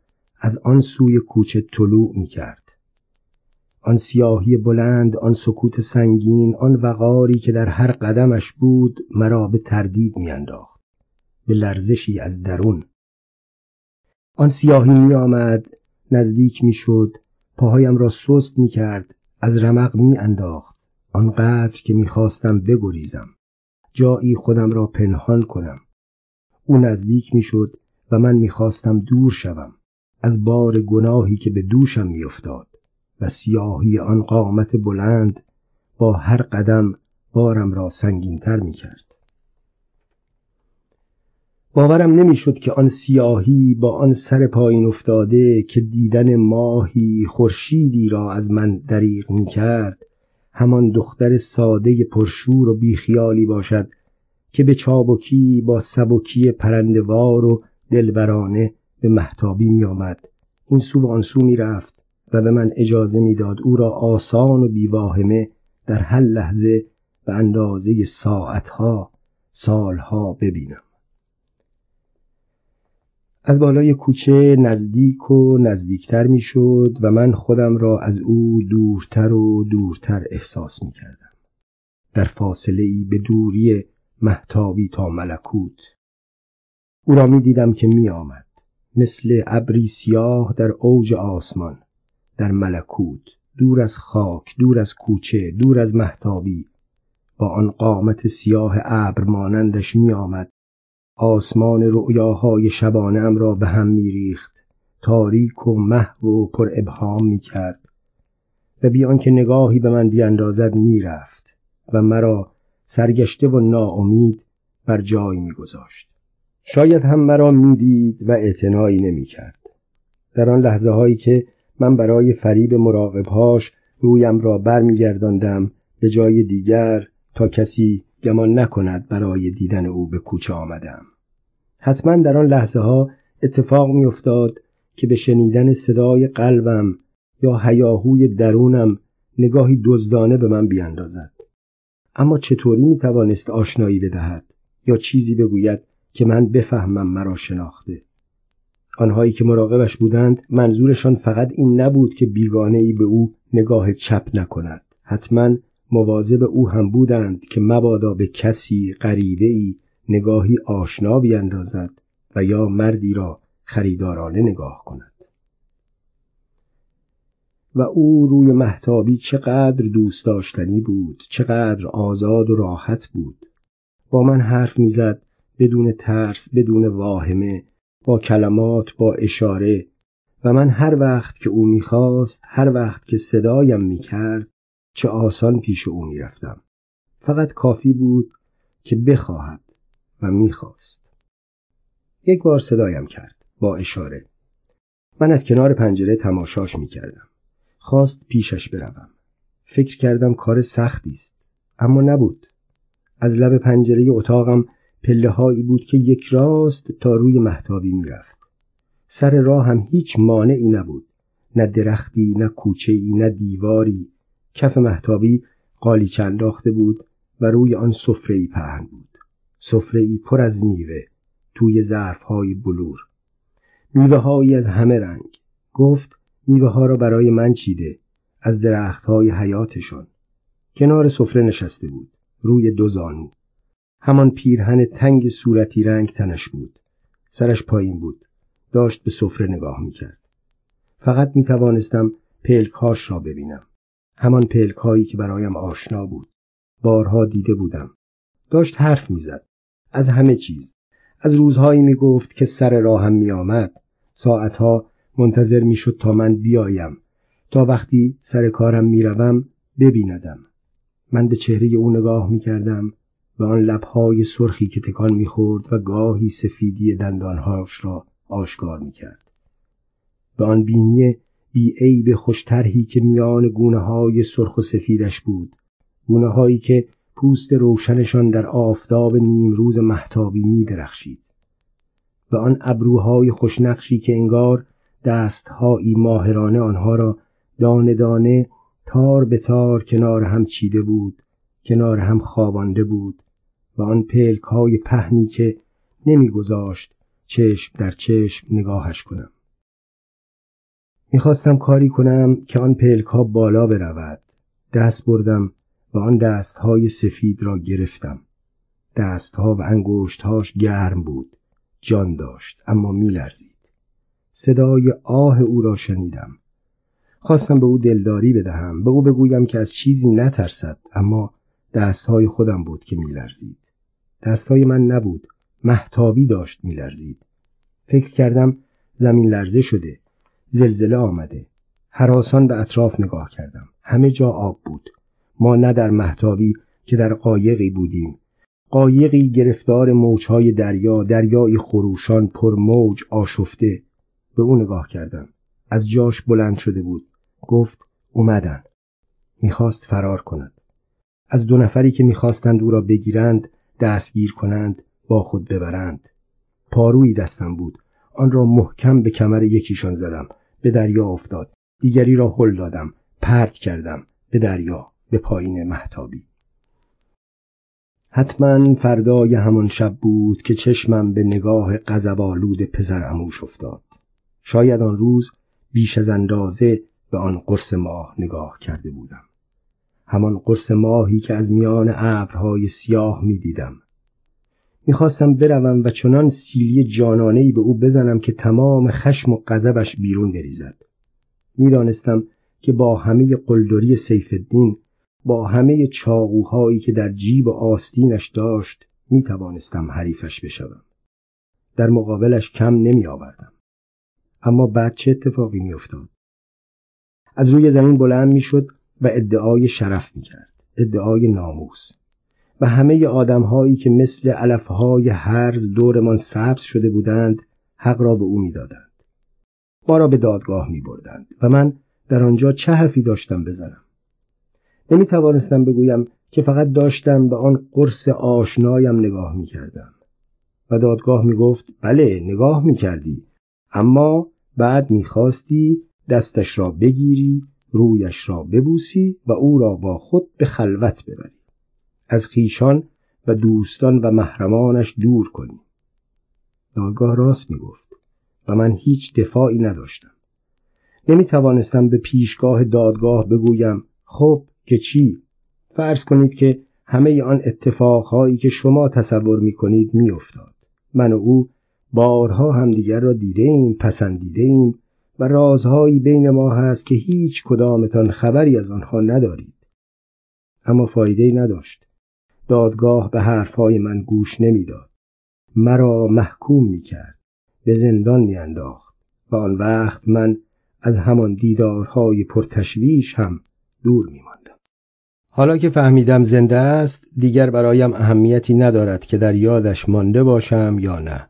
Speaker 1: از آن سوی کوچه طلوع می کرد. آن سیاهی بلند آن سکوت سنگین آن وقاری که در هر قدمش بود مرا به تردید میانداخت به لرزشی از درون. آن سیاهی می آمد نزدیک می شد پاهایم را سست می کرد از رمق می انداخت آنقدر که می‌خواستم بگریزم جایی خودم را پنهان کنم. او نزدیک می شد و من می‌خواستم دور شوم. از بار گناهی که به دوشم میافتاد و سیاهی آن قامت بلند با هر قدم بارم را سنگینتر می کرد. باورم نمی‌شد که آن سیاهی با آن سر پایین افتاده که دیدن ماهی خورشیدی را از من دریغ می کرد همان دختر ساده پرشور و بیخیالی باشد که به چابکی با سبکی پرندوار و دلبرانه به محتابی می آمد این سو و آن سو می رفت و به من اجازه می‌داد او را آسان و بیواهمه در هر لحظه به اندازه ساعتها سالها ببینم. از بالای کوچه نزدیک و نزدیکتر می‌شد و من خودم را از او دورتر و دورتر احساس می کردم. در فاصله ای به دوری محتابی تا ملکوت. او را می دیدم که می آمد مثل ابری سیاه در اوج آسمان در ملکوت دور از خاک دور از کوچه دور از محتابی با آن قامت سیاه ابر مانندش می آمد آسمان رؤیاهای شبانه ام را به هم می ریخت تاریک و محو و پر ابهام می کرد و بیان که نگاهی به من بیاندازد می رفت و مرا سرگشته و ناامید بر جای می گذاشت. شاید هم مرا می‌دید و اعتنایی نمی کرد. در آن لحظه هایی که من برای فریب مراقبهاش رویم را برمیگرداندم به جای دیگر تا کسی گمان نکند برای دیدن او به کوچه آمدم حتما در آن لحظه ها اتفاق میافتاد که به شنیدن صدای قلبم یا هیاهوی درونم نگاهی دزدانه به من بیاندازد اما چطوری می توانست آشنایی بدهد یا چیزی بگوید که من بفهمم مرا شناخته. آنهایی که مراقبش بودند منظورشان فقط این نبود که بیگانه ای به او نگاه چپ نکند. حتما مواظب او هم بودند که مبادا به کسی غریبه ای نگاهی آشنا بیاندازد و یا مردی را خریدارانه نگاه کند. و او روی محتابی چقدر دوست داشتنی بود چقدر آزاد و راحت بود. با من حرف می‌زد بدون ترس بدون واهمه با کلمات با اشاره. و من هر وقت که او می‌خواست هر وقت که صدایم می‌کرد چه آسان پیش او می‌رفتم. فقط کافی بود که بخواهد و می‌خواست. یک بار صدایم کرد با اشاره. من از کنار پنجره تماشاش می‌کردم. خواست پیشش بروم. فکر کردم کار سختی است اما نبود. از لب پنجره اتاقم پله هایی بود که یک راست تا روی محتابی می‌رفت. سر راه هم هیچ مانعی نبود. نه درختی نه کوچه‌ای نه دیواری. کف محتابی قالیچه انداخته بود و روی آن سفره‌ای پهن بود. سفره‌ای پر از میوه توی ظرفهای بلور. میوه از همه رنگ. گفت میوه ها را برای من چیده از درختهای حیاتشان. کنار سفره نشسته بود روی دو زانو. همان پیرهن تنگ صورتی رنگ تنش بود. سرش پایین بود. داشت به سفره نگاه می‌کرد. فقط می توانستم پلکهاش را ببینم. همان پلک هایی که برایم آشنا بود. بارها دیده بودم. داشت حرف می‌زد. از همه چیز. از روزهایی می گفت که سر راهم می آمد ساعتها منتظر می شد تا من بیایم. تا وقتی سر کارم می روم ببیندم. من به چهره او نگاه می کردم و آن لبهای سرخی که تکان می‌خورد و گاهی سفیدی دندانهاش را آشکار می‌کرد. به آن بینی بی به خوشترهی که میان گونه های سرخ و سفیدش بود گونه هایی که پوست روشنشان در آفتاب روز محتابی می درخشید و آن ابروهای خوشنقشی که انگار دستهایی ماهرانه آنها را دانه دانه تار به تار کنار هم چیده بود کنار هم خوابانده بود و آن پلک های پهنی که نمیگذاشت چشم در چشم نگاهش کنم. می‌خواستم کاری کنم که آن پلک ها بالا برود. دست بردم و آن دست های سفید را گرفتم. دستها و انگشتهاش گرم بود. جان داشت اما میلرزید. صدای آه او را شنیدم. خواستم به او دلداری بدهم. به او بگویم که از چیزی نترسد اما دستهای خودم بود که میلرزید. دستهای من نبود. محتابی داشت میلرزید. فکر کردم زمین لرزه شده. زلزله آمده. حراسان به اطراف نگاه کردم. همه جا آب بود. ما نه در محتابی که در قایقی بودیم. قایقی گرفتار موجهای دریا دریای خروشان پر موج آشفته. به او نگاه کردم. از جاش بلند شده بود. گفت اومدن. می‌خواست فرار کند. از دو نفری که می‌خواستند او را بگیرند دستگیر کنند با خود ببرند. پارویی دستم بود. آن را محکم به کمر یکیشان زدم. به دریا افتاد. دیگری را هل دادم. پرت کردم. به دریا. به پایین محتابی حتما فردای همان شب بود که چشمم به نگاه غضبآلود پسر اموش افتاد. شاید آن روز بیش از اندازه به آن قرص ماه نگاه کرده بودم. همان قرص ماهی که از میان ابرهای سیاه می دیدم می‌خواستم بروم و چنان سیلی جانانهای به او بزنم که تمام خشم و غضبش بیرون بریزد. می‌دانستم که با همه قلدری سیف الدین با همه چاقوهایی که در جیب و آستینش داشت می توانستم حریفش بشوم. در مقابلش کم نمی آوردم اما بعد چه اتفاقی می افتاد از روی زمین بلند می شد و ادعای شرف می کرد ادعای ناموس. و همه آدمهایی که مثل علفهای هرز دورمان سبز شده بودند حق را به او می‌دادند. ما را به دادگاه می بردند و من در آنجا چه حرفی داشتم بزنم؟ نمی توانستم بگویم که فقط داشتم به آن قرص آشنایم نگاه می کردم و دادگاه می گفت بله نگاه می کردی اما بعد می خواستی دستش را بگیری رویش را ببوسی و او را با خود به خلوت ببری از خیشان و دوستان و محرمانش دور کنی دادگاه راست می گفت و من هیچ دفاعی نداشتم نمی توانستم به پیشگاه دادگاه بگویم خب که چی؟ فرض کنید که همه آن اتفاقهایی که شما تصور می کنید می افتاد. من و او بارها همدیگر را دیده ایم پسندیده ایم و رازهایی بین ما هست که هیچ کدامتان خبری از آنها ندارید. اما فایده ای نداشت. دادگاه به حرفهای من گوش نمی‌داد. مرا محکوم می کرد. به زندان می انداخت. و آن وقت من از همان دیدارهای پرتشویش هم دور می حالا که فهمیدم زنده است دیگر برایم اهمیتی ندارد که در یادش مانده باشم یا نه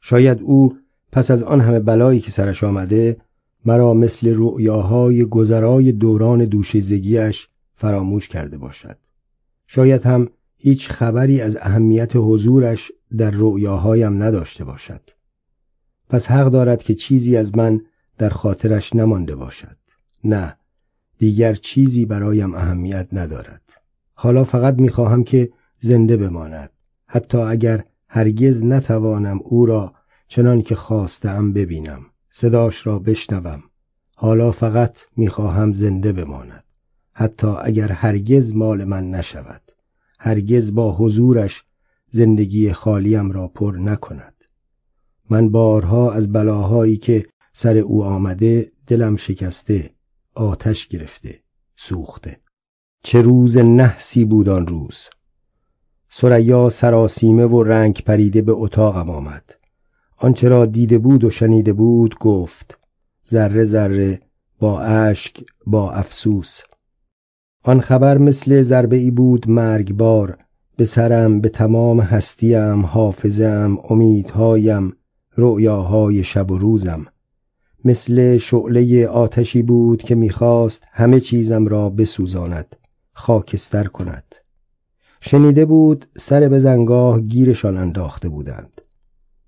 Speaker 1: شاید او پس از آن همه بلایی که سرش آمده مرا مثل رؤیاهای گذرای دوران دوشیزگیش فراموش کرده باشد. شاید هم هیچ خبری از اهمیت حضورش در رؤیاهایم نداشته باشد. پس حق دارد که چیزی از من در خاطرش نمانده باشد. نه دیگر چیزی برایم اهمیت ندارد. حالا فقط می‌خواهم که زنده بماند. حتی اگر هرگز نتوانم او را چنان که خواستم ببینم صداش را بشنوم. حالا فقط می‌خواهم زنده بماند. حتی اگر هرگز مال من نشود هرگز با حضورش زندگی خالیم را پر نکند. من بارها از بلاهایی که سر او آمده دلم شکسته آتش گرفته سوخته. چه روز نحسی بود آن روز! سریا سراسیمه و رنگ پریده به اتاقم آمد. آنچه را دیده بود و شنیده بود گفت ذره ذره با اشک با افسوس. آن خبر مثل ضربه ای بود مرگبار به سرم به تمام هستیم حافظم امیدهایم رؤیاهای شب و روزم. مثل شعله آتشی بود که می‌خواست همه چیزم را بسوزاند خاکستر کند. شنیده بود سر به زنگاه گیرشان انداخته بودند.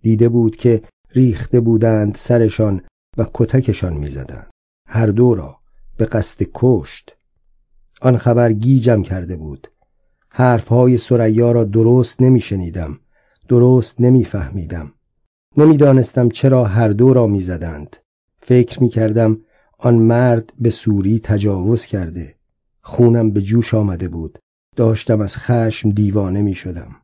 Speaker 1: دیده بود که ریخته بودند سرشان و کتکشان می‌زدند. هر دو را به قصد کشت. آن خبر گیجم کرده بود. حرفهای سریا را درست نمیشنیدم. درست نمیفهمیدم. نمی‌دانستم چرا هر دو را می‌زدند. فکر می‌کردم آن مرد به سوری تجاوز کرده. خونم به جوش آمده بود. داشتم از خشم دیوانه می شدم.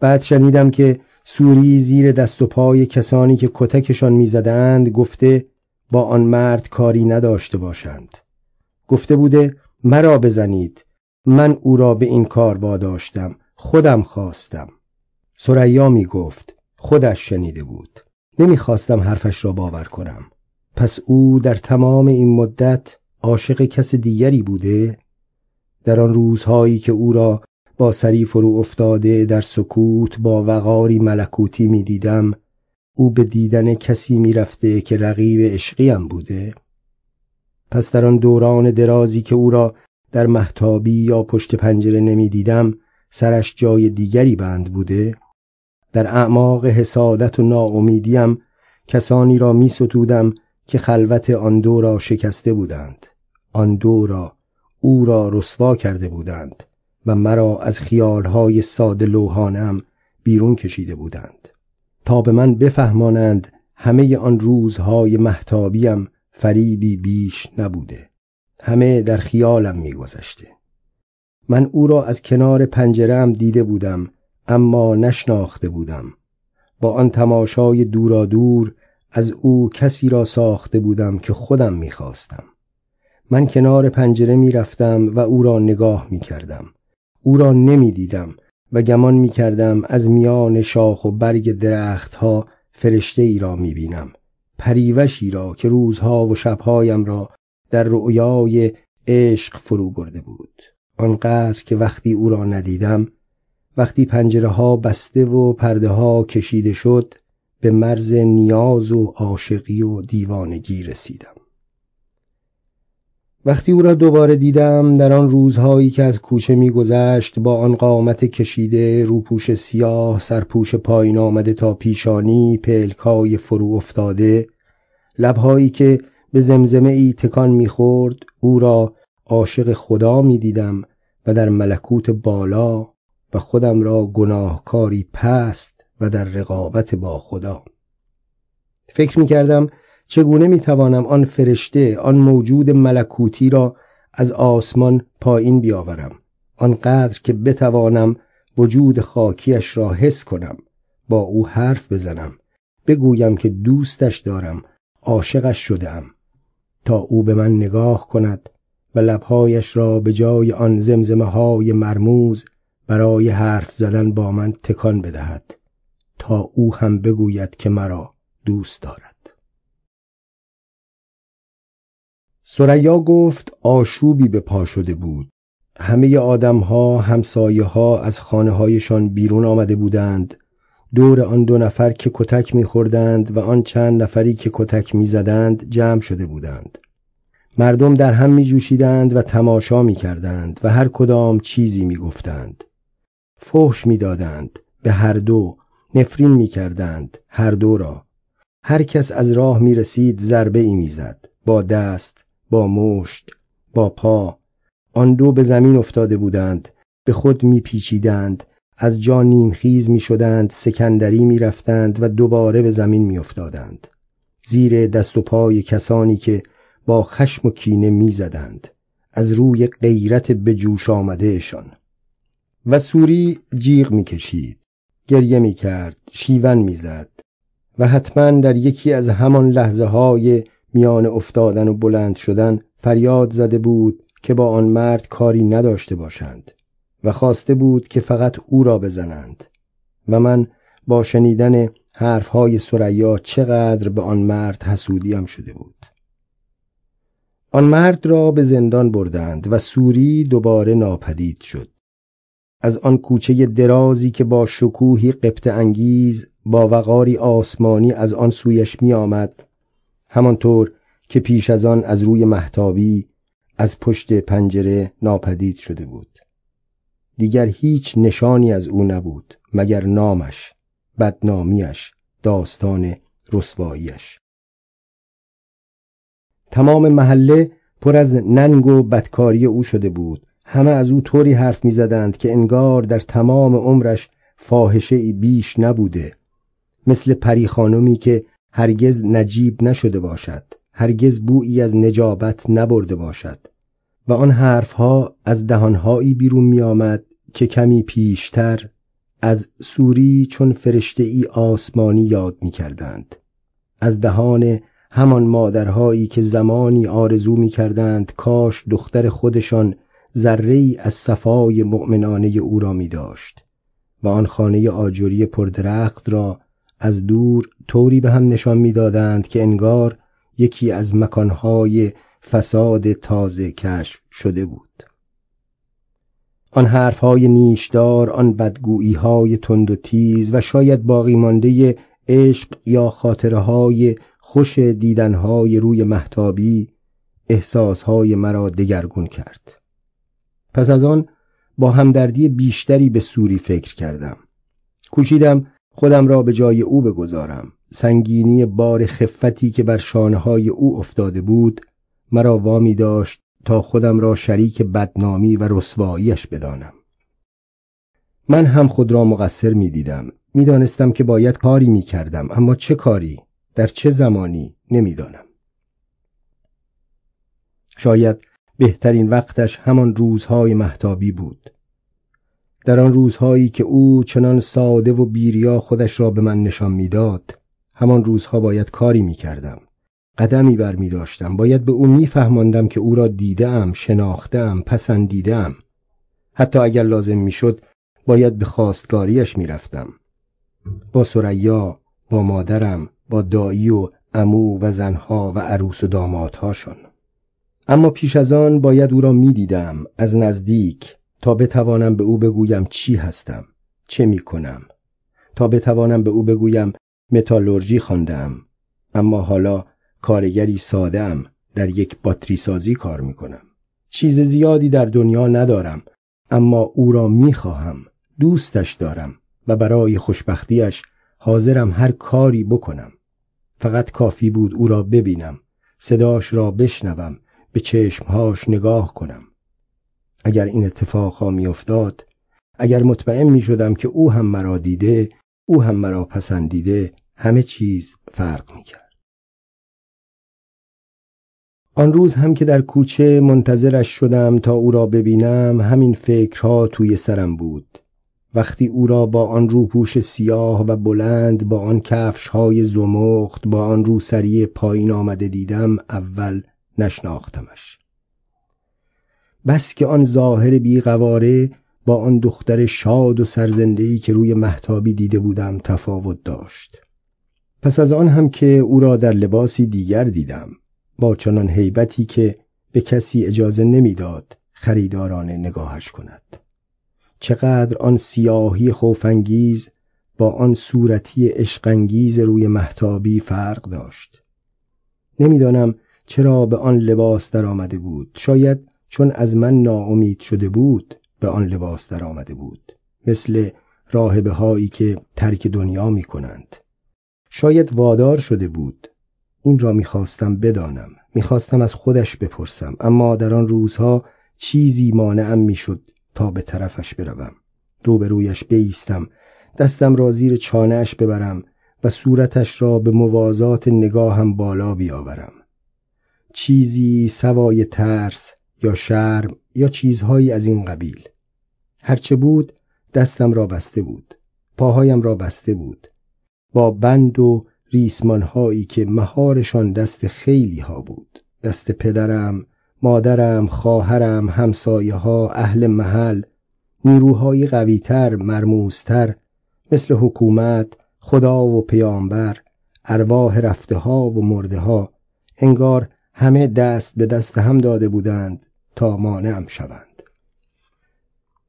Speaker 1: بعد شنیدم که سوری زیر دست و پای کسانی که کتکشان می‌زدند گفته با آن مرد کاری نداشته باشند. گفته بوده مرا بزنید. من او را به این کار واداشتم. خودم خواستم. سریا می گفت خودش شنیده بود. نمی‌خواستم حرفش را باور کنم. پس او در تمام این مدت عاشق کس دیگری بوده؟ در آن روزهایی که او را با سری فرو افتاده در سکوت با وقاری ملکوتی می دیدم. او به دیدن کسی می رفته که رقیب عشقیم بوده. پس در آن دوران درازی که او را در محتابی یا پشت پنجره نمی دیدم سرش جای دیگری بند بوده. در اعماق حسادت و ناامیدیم کسانی را می ستودم که خلوت آن دو را شکسته بودند. آن دو را او را رسوا کرده بودند. و مرا از خیالهای ساده لوحانم بیرون کشیده بودند. تا به من بفهمانند همه آن روزهای محتابیم فریبی بیش نبوده. همه در خیالم میگذشته. من او را از کنار پنجرم دیده بودم اما نشناخته بودم. با آن تماشای دورا دور از او کسی را ساخته بودم که خودم می‌خواستم. من کنار پنجره می‌رفتم و او را نگاه می‌کردم. او را نمی‌دیدم و گمان می‌کردم از میان شاخ و برگ درختها فرشته ای را می‌بینم. پریوشی را که روزها و شبهایم را در رؤیای عشق فرو برده بود. آنقدر که وقتی او را ندیدم وقتی پنجره ها بسته و پرده ها کشیده شد به مرز نیاز و عاشقی و دیوانگی رسیدم. وقتی او را دوباره دیدم در آن روزهایی که از کوچه میگذشت با آن قامت کشیده روپوش سیاه سرپوش پایین آمده تا پیشانی پلکای فرو افتاده لبهایی که به زمزمه ای تکان می‌خورد او را عاشق خدا می‌دیدم و در ملکوت بالا و خودم را گناهکاری پست و در رقابت با خدا. فکر می‌کردم چگونه می‌توانم آن فرشته آن موجود ملکوتی را از آسمان پایین بیاورم؟ آنقدر که بتوانم وجود خاکیش را حس کنم با او حرف بزنم بگویم که دوستش دارم عاشقش شدم تا او به من نگاه کند و لبهایش را به جای آن زمزمه های مرموز برای حرف زدن با من تکان بدهد. تا او هم بگوید که مرا دوست دارد. سریا گفت آشوبی به پا شده بود همه آدمها همسایه ها از خانه هایشان بیرون آمده بودند دور آن دو نفر که کتک میخوردند و آن چند نفری که کتک می‌زدند جمع شده بودند مردم در هم می جوشیدند و تماشا می کردند و هر کدام چیزی می گفتند. فحش می دادند به هر دو نفرین می کردند هر دو را. هر کس از راه می رسید ضربه ای می زد. با دست، با مشت، با پا. آن دو به زمین افتاده بودند. به خود می پیچیدند. از جا نیمخیز می شدند. سکندری می رفتند و دوباره به زمین می افتادند. زیر دست و پای کسانی که با خشم و کینه می‌زدند از روی غیرت به جوش آمدهشان و سوری جیغ می‌کشید گریه می‌کرد شیون می‌زد و حتما در یکی از همان لحظه های میان افتادن و بلند شدن فریاد زده بود که با آن مرد کاری نداشته باشند و خواسته بود که فقط او را بزنند و من با شنیدن حرفهای سریا چقدر به آن مرد حسودیم شده بود. آن مرد را به زندان بردند و سوری دوباره ناپدید شد. از آن کوچه درازی که با شکوهی قبط انگیز با وقاری آسمانی از آن سویش می آمد همانطور که پیش از آن از روی محتابی از پشت پنجره ناپدید شده بود. دیگر هیچ نشانی از او نبود مگر نامش بدنامیش داستان رسواییش. تمام محله پر از ننگ و بدکاری او شده بود. همه از او طوری حرف می‌زدند که انگار در تمام عمرش فاحشه بیش نبوده. مثل پری خانمی که هرگز نجیب نشده باشد. هرگز بویی از نجابت نبرده باشد. و آن حرفها از دهانهایی بیرون می آمد که کمی پیشتر از سوری چون فرشته ای آسمانی یاد می کردند. از دهان همان مادرهایی که زمانی آرزو می کردند کاش دختر خودشان ذره از صفای مؤمنانه او را می داشت و آن خانه آجوری پردرخت را از دور طوری به هم نشان می‌دادند که انگار یکی از مکانهای فساد تازه کشف شده بود. آن حرفهای نیشدار آن بدگوییهای تند و تیز و شاید باقی مانده عشق یا خاطره های خوش دیدنهای روی محتابی احساسهای مرا دگرگون کرد. پس از آن با همدردی بیشتری به سوری فکر کردم. کوشیدم خودم را به جای او بگذارم. سنگینی بار خفتی که بر شانه های او افتاده بود مرا وامی داشت تا خودم را شریک بدنامی و رسواییش بدانم. من هم خود را مقصر می دیدم. می دانستم که باید کاری می کردم اما چه کاری؟ در چه زمانی؟ نمی‌دانم. شاید بهترین وقتش همان روزهای محتابی بود. در آن روزهایی که او چنان ساده و بیریا خودش را به من نشان می‌داد همان روزها باید کاری می کردم قدمی بر می داشتم. باید به او میفهماندم که او را دیدم شناختم پسندیدم حتی اگر لازم می‌شد باید به خواستگاریش می‌رفتم. با سریا با مادرم با دایی و امو و زنها و عروس و دامادهاشان. اما پیش از آن باید او را می‌دیدم از نزدیک. تا بتوانم به او بگویم چی هستم چه می کنم تا بتوانم به او بگویم متالورژی خواندم اما حالا کارگری سادم در یک باتری سازی کار می کنم چیز زیادی در دنیا ندارم اما او را می خواهم دوستش دارم و برای خوشبختیش حاضرم هر کاری بکنم. فقط کافی بود او را ببینم صداش را بشنوم به چشمهاش نگاه کنم. اگر این اتفاق می افتاد اگر مطمئن می شدم که او هم مرا دیده او هم مرا پسندیده همه چیز فرق می کرد. آن روز هم که در کوچه منتظرش شدم تا او را ببینم همین فکرها توی سرم بود وقتی او را با آن روپوش سیاه و بلند با آن کفش های زمخت با آن روسری پایین آمده دیدم اول نشناختمش بس که آن ظاهر بیقواره با آن دختر شاد و سرزندهی که روی محتابی دیده بودم تفاوت داشت. پس از آن هم که او را در لباسی دیگر دیدم با چنان هیبتی که به کسی اجازه نمی‌داد خریداران نگاهش کند. چقدر آن سیاهی خوفانگیز با آن صورتی عشقانگیز روی محتابی فرق داشت. نمی‌دانم چرا به آن لباس در آمده بود. شاید چون از من ناامید شده بود به آن لباس در آمده بود مثل راهبه هایی که ترک دنیا می کنند شاید وادار شده بود. این را می‌خواستم بدانم می‌خواستم از خودش بپرسم اما در آن روزها چیزی مانعم می‌شد تا به طرفش بروم. روبرویش بیستم دستم را زیر چانهش ببرم و صورتش را به موازات نگاهم بالا بیاورم. چیزی سوای ترس یا شرم یا چیزهایی از این قبیل. هرچه بود دستم را بسته بود پاهایم را بسته بود. با بند و ریسمانهایی که مهارشان دست خیلی ها بود. دست پدرم مادرم خواهرم همسایه ها اهل محل نیروهای قویتر مرموزتر مثل حکومت خدا و پیامبر ارواح رفته ها و مرده ها انگار همه دست به دست هم داده بودند. تا مانعم شوند.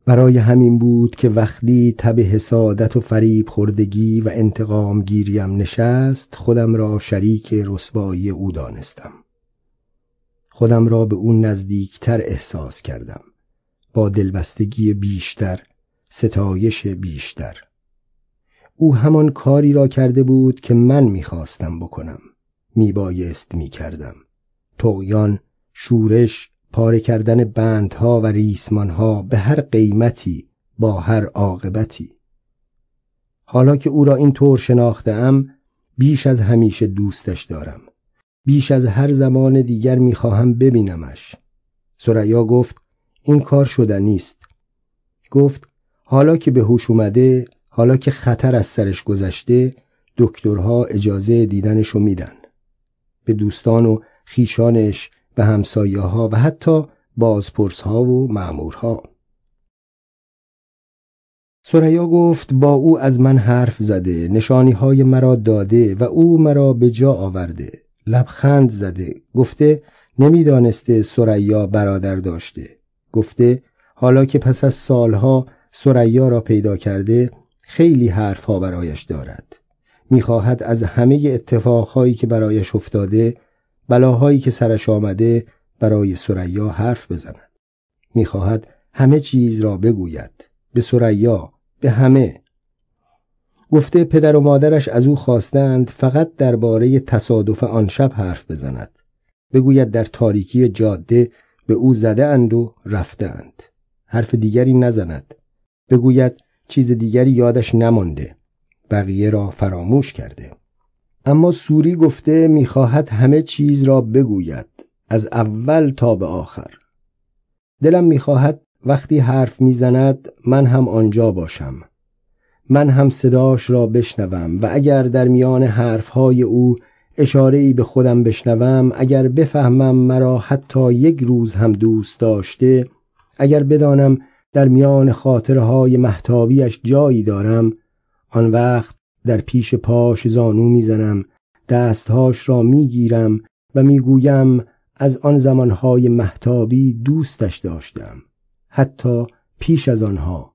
Speaker 1: برای همین بود که وقتی تب حسادت و فریب خوردگی و انتقام گیریم نشست خودم را شریک رسوایی او دانستم. خودم را به او نزدیکتر احساس کردم. با دلبستگی بیشتر ستایش بیشتر. او همان کاری را کرده بود که من می‌خواستم بکنم. میبایست می‌کردم. تقیان شورش پاره کردن بندها و ریسمانها به هر قیمتی با هر عاقبتی. حالا که او را این طور شناختم بیش از همیشه دوستش دارم. بیش از هر زمان دیگر می‌خواهم ببینمش. سریا گفت این کار شده نیست. گفت حالا که به هوش اومده حالا که خطر از سرش گذشته دکترها اجازه دیدنشو میدن. به دوستان و خیشانش و همسایه ها و حتی بازپرس ها و معمورها سریا گفت با او از من حرف زده نشانی های مرا داده و او مرا به جا آورده. لبخند زده. گفته نمی‌دانسته سریا برادر داشته. گفته حالا که پس از سالها سریا را پیدا کرده خیلی حرفها برایش دارد. می‌خواهد از همه اتفاقهایی که برایش افتاده بلاهایی که سرش آمده برای سریا حرف بزند. می‌خواهد همه چیز را بگوید. به سریا به همه. گفته پدر و مادرش از او خواستند فقط درباره تصادف آن شب حرف بزند. بگوید در تاریکی جاده به او زده اند و رفتند حرف دیگری نزند. بگوید چیز دیگری یادش نمانده. بقیه را فراموش کرده. اما سوری گفته می‌خواهد همه چیز را بگوید از اول تا به آخر. دلم می‌خواهد وقتی حرف می‌زند من هم آنجا باشم. من هم صداش را بشنوم و اگر در میان حرفهای او اشاره ای به خودم بشنوم اگر بفهمم مرا حتی یک روز هم دوست داشته اگر بدانم در میان خاطرهای محتابیش جایی دارم آن وقت در پیش پاش زانو می‌زنم دستهاش را می‌گیرم و می‌گویم از آن زمانهای محتابی دوستش داشتم حتی پیش از آنها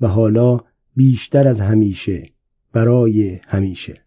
Speaker 1: و حالا بیشتر از همیشه برای همیشه.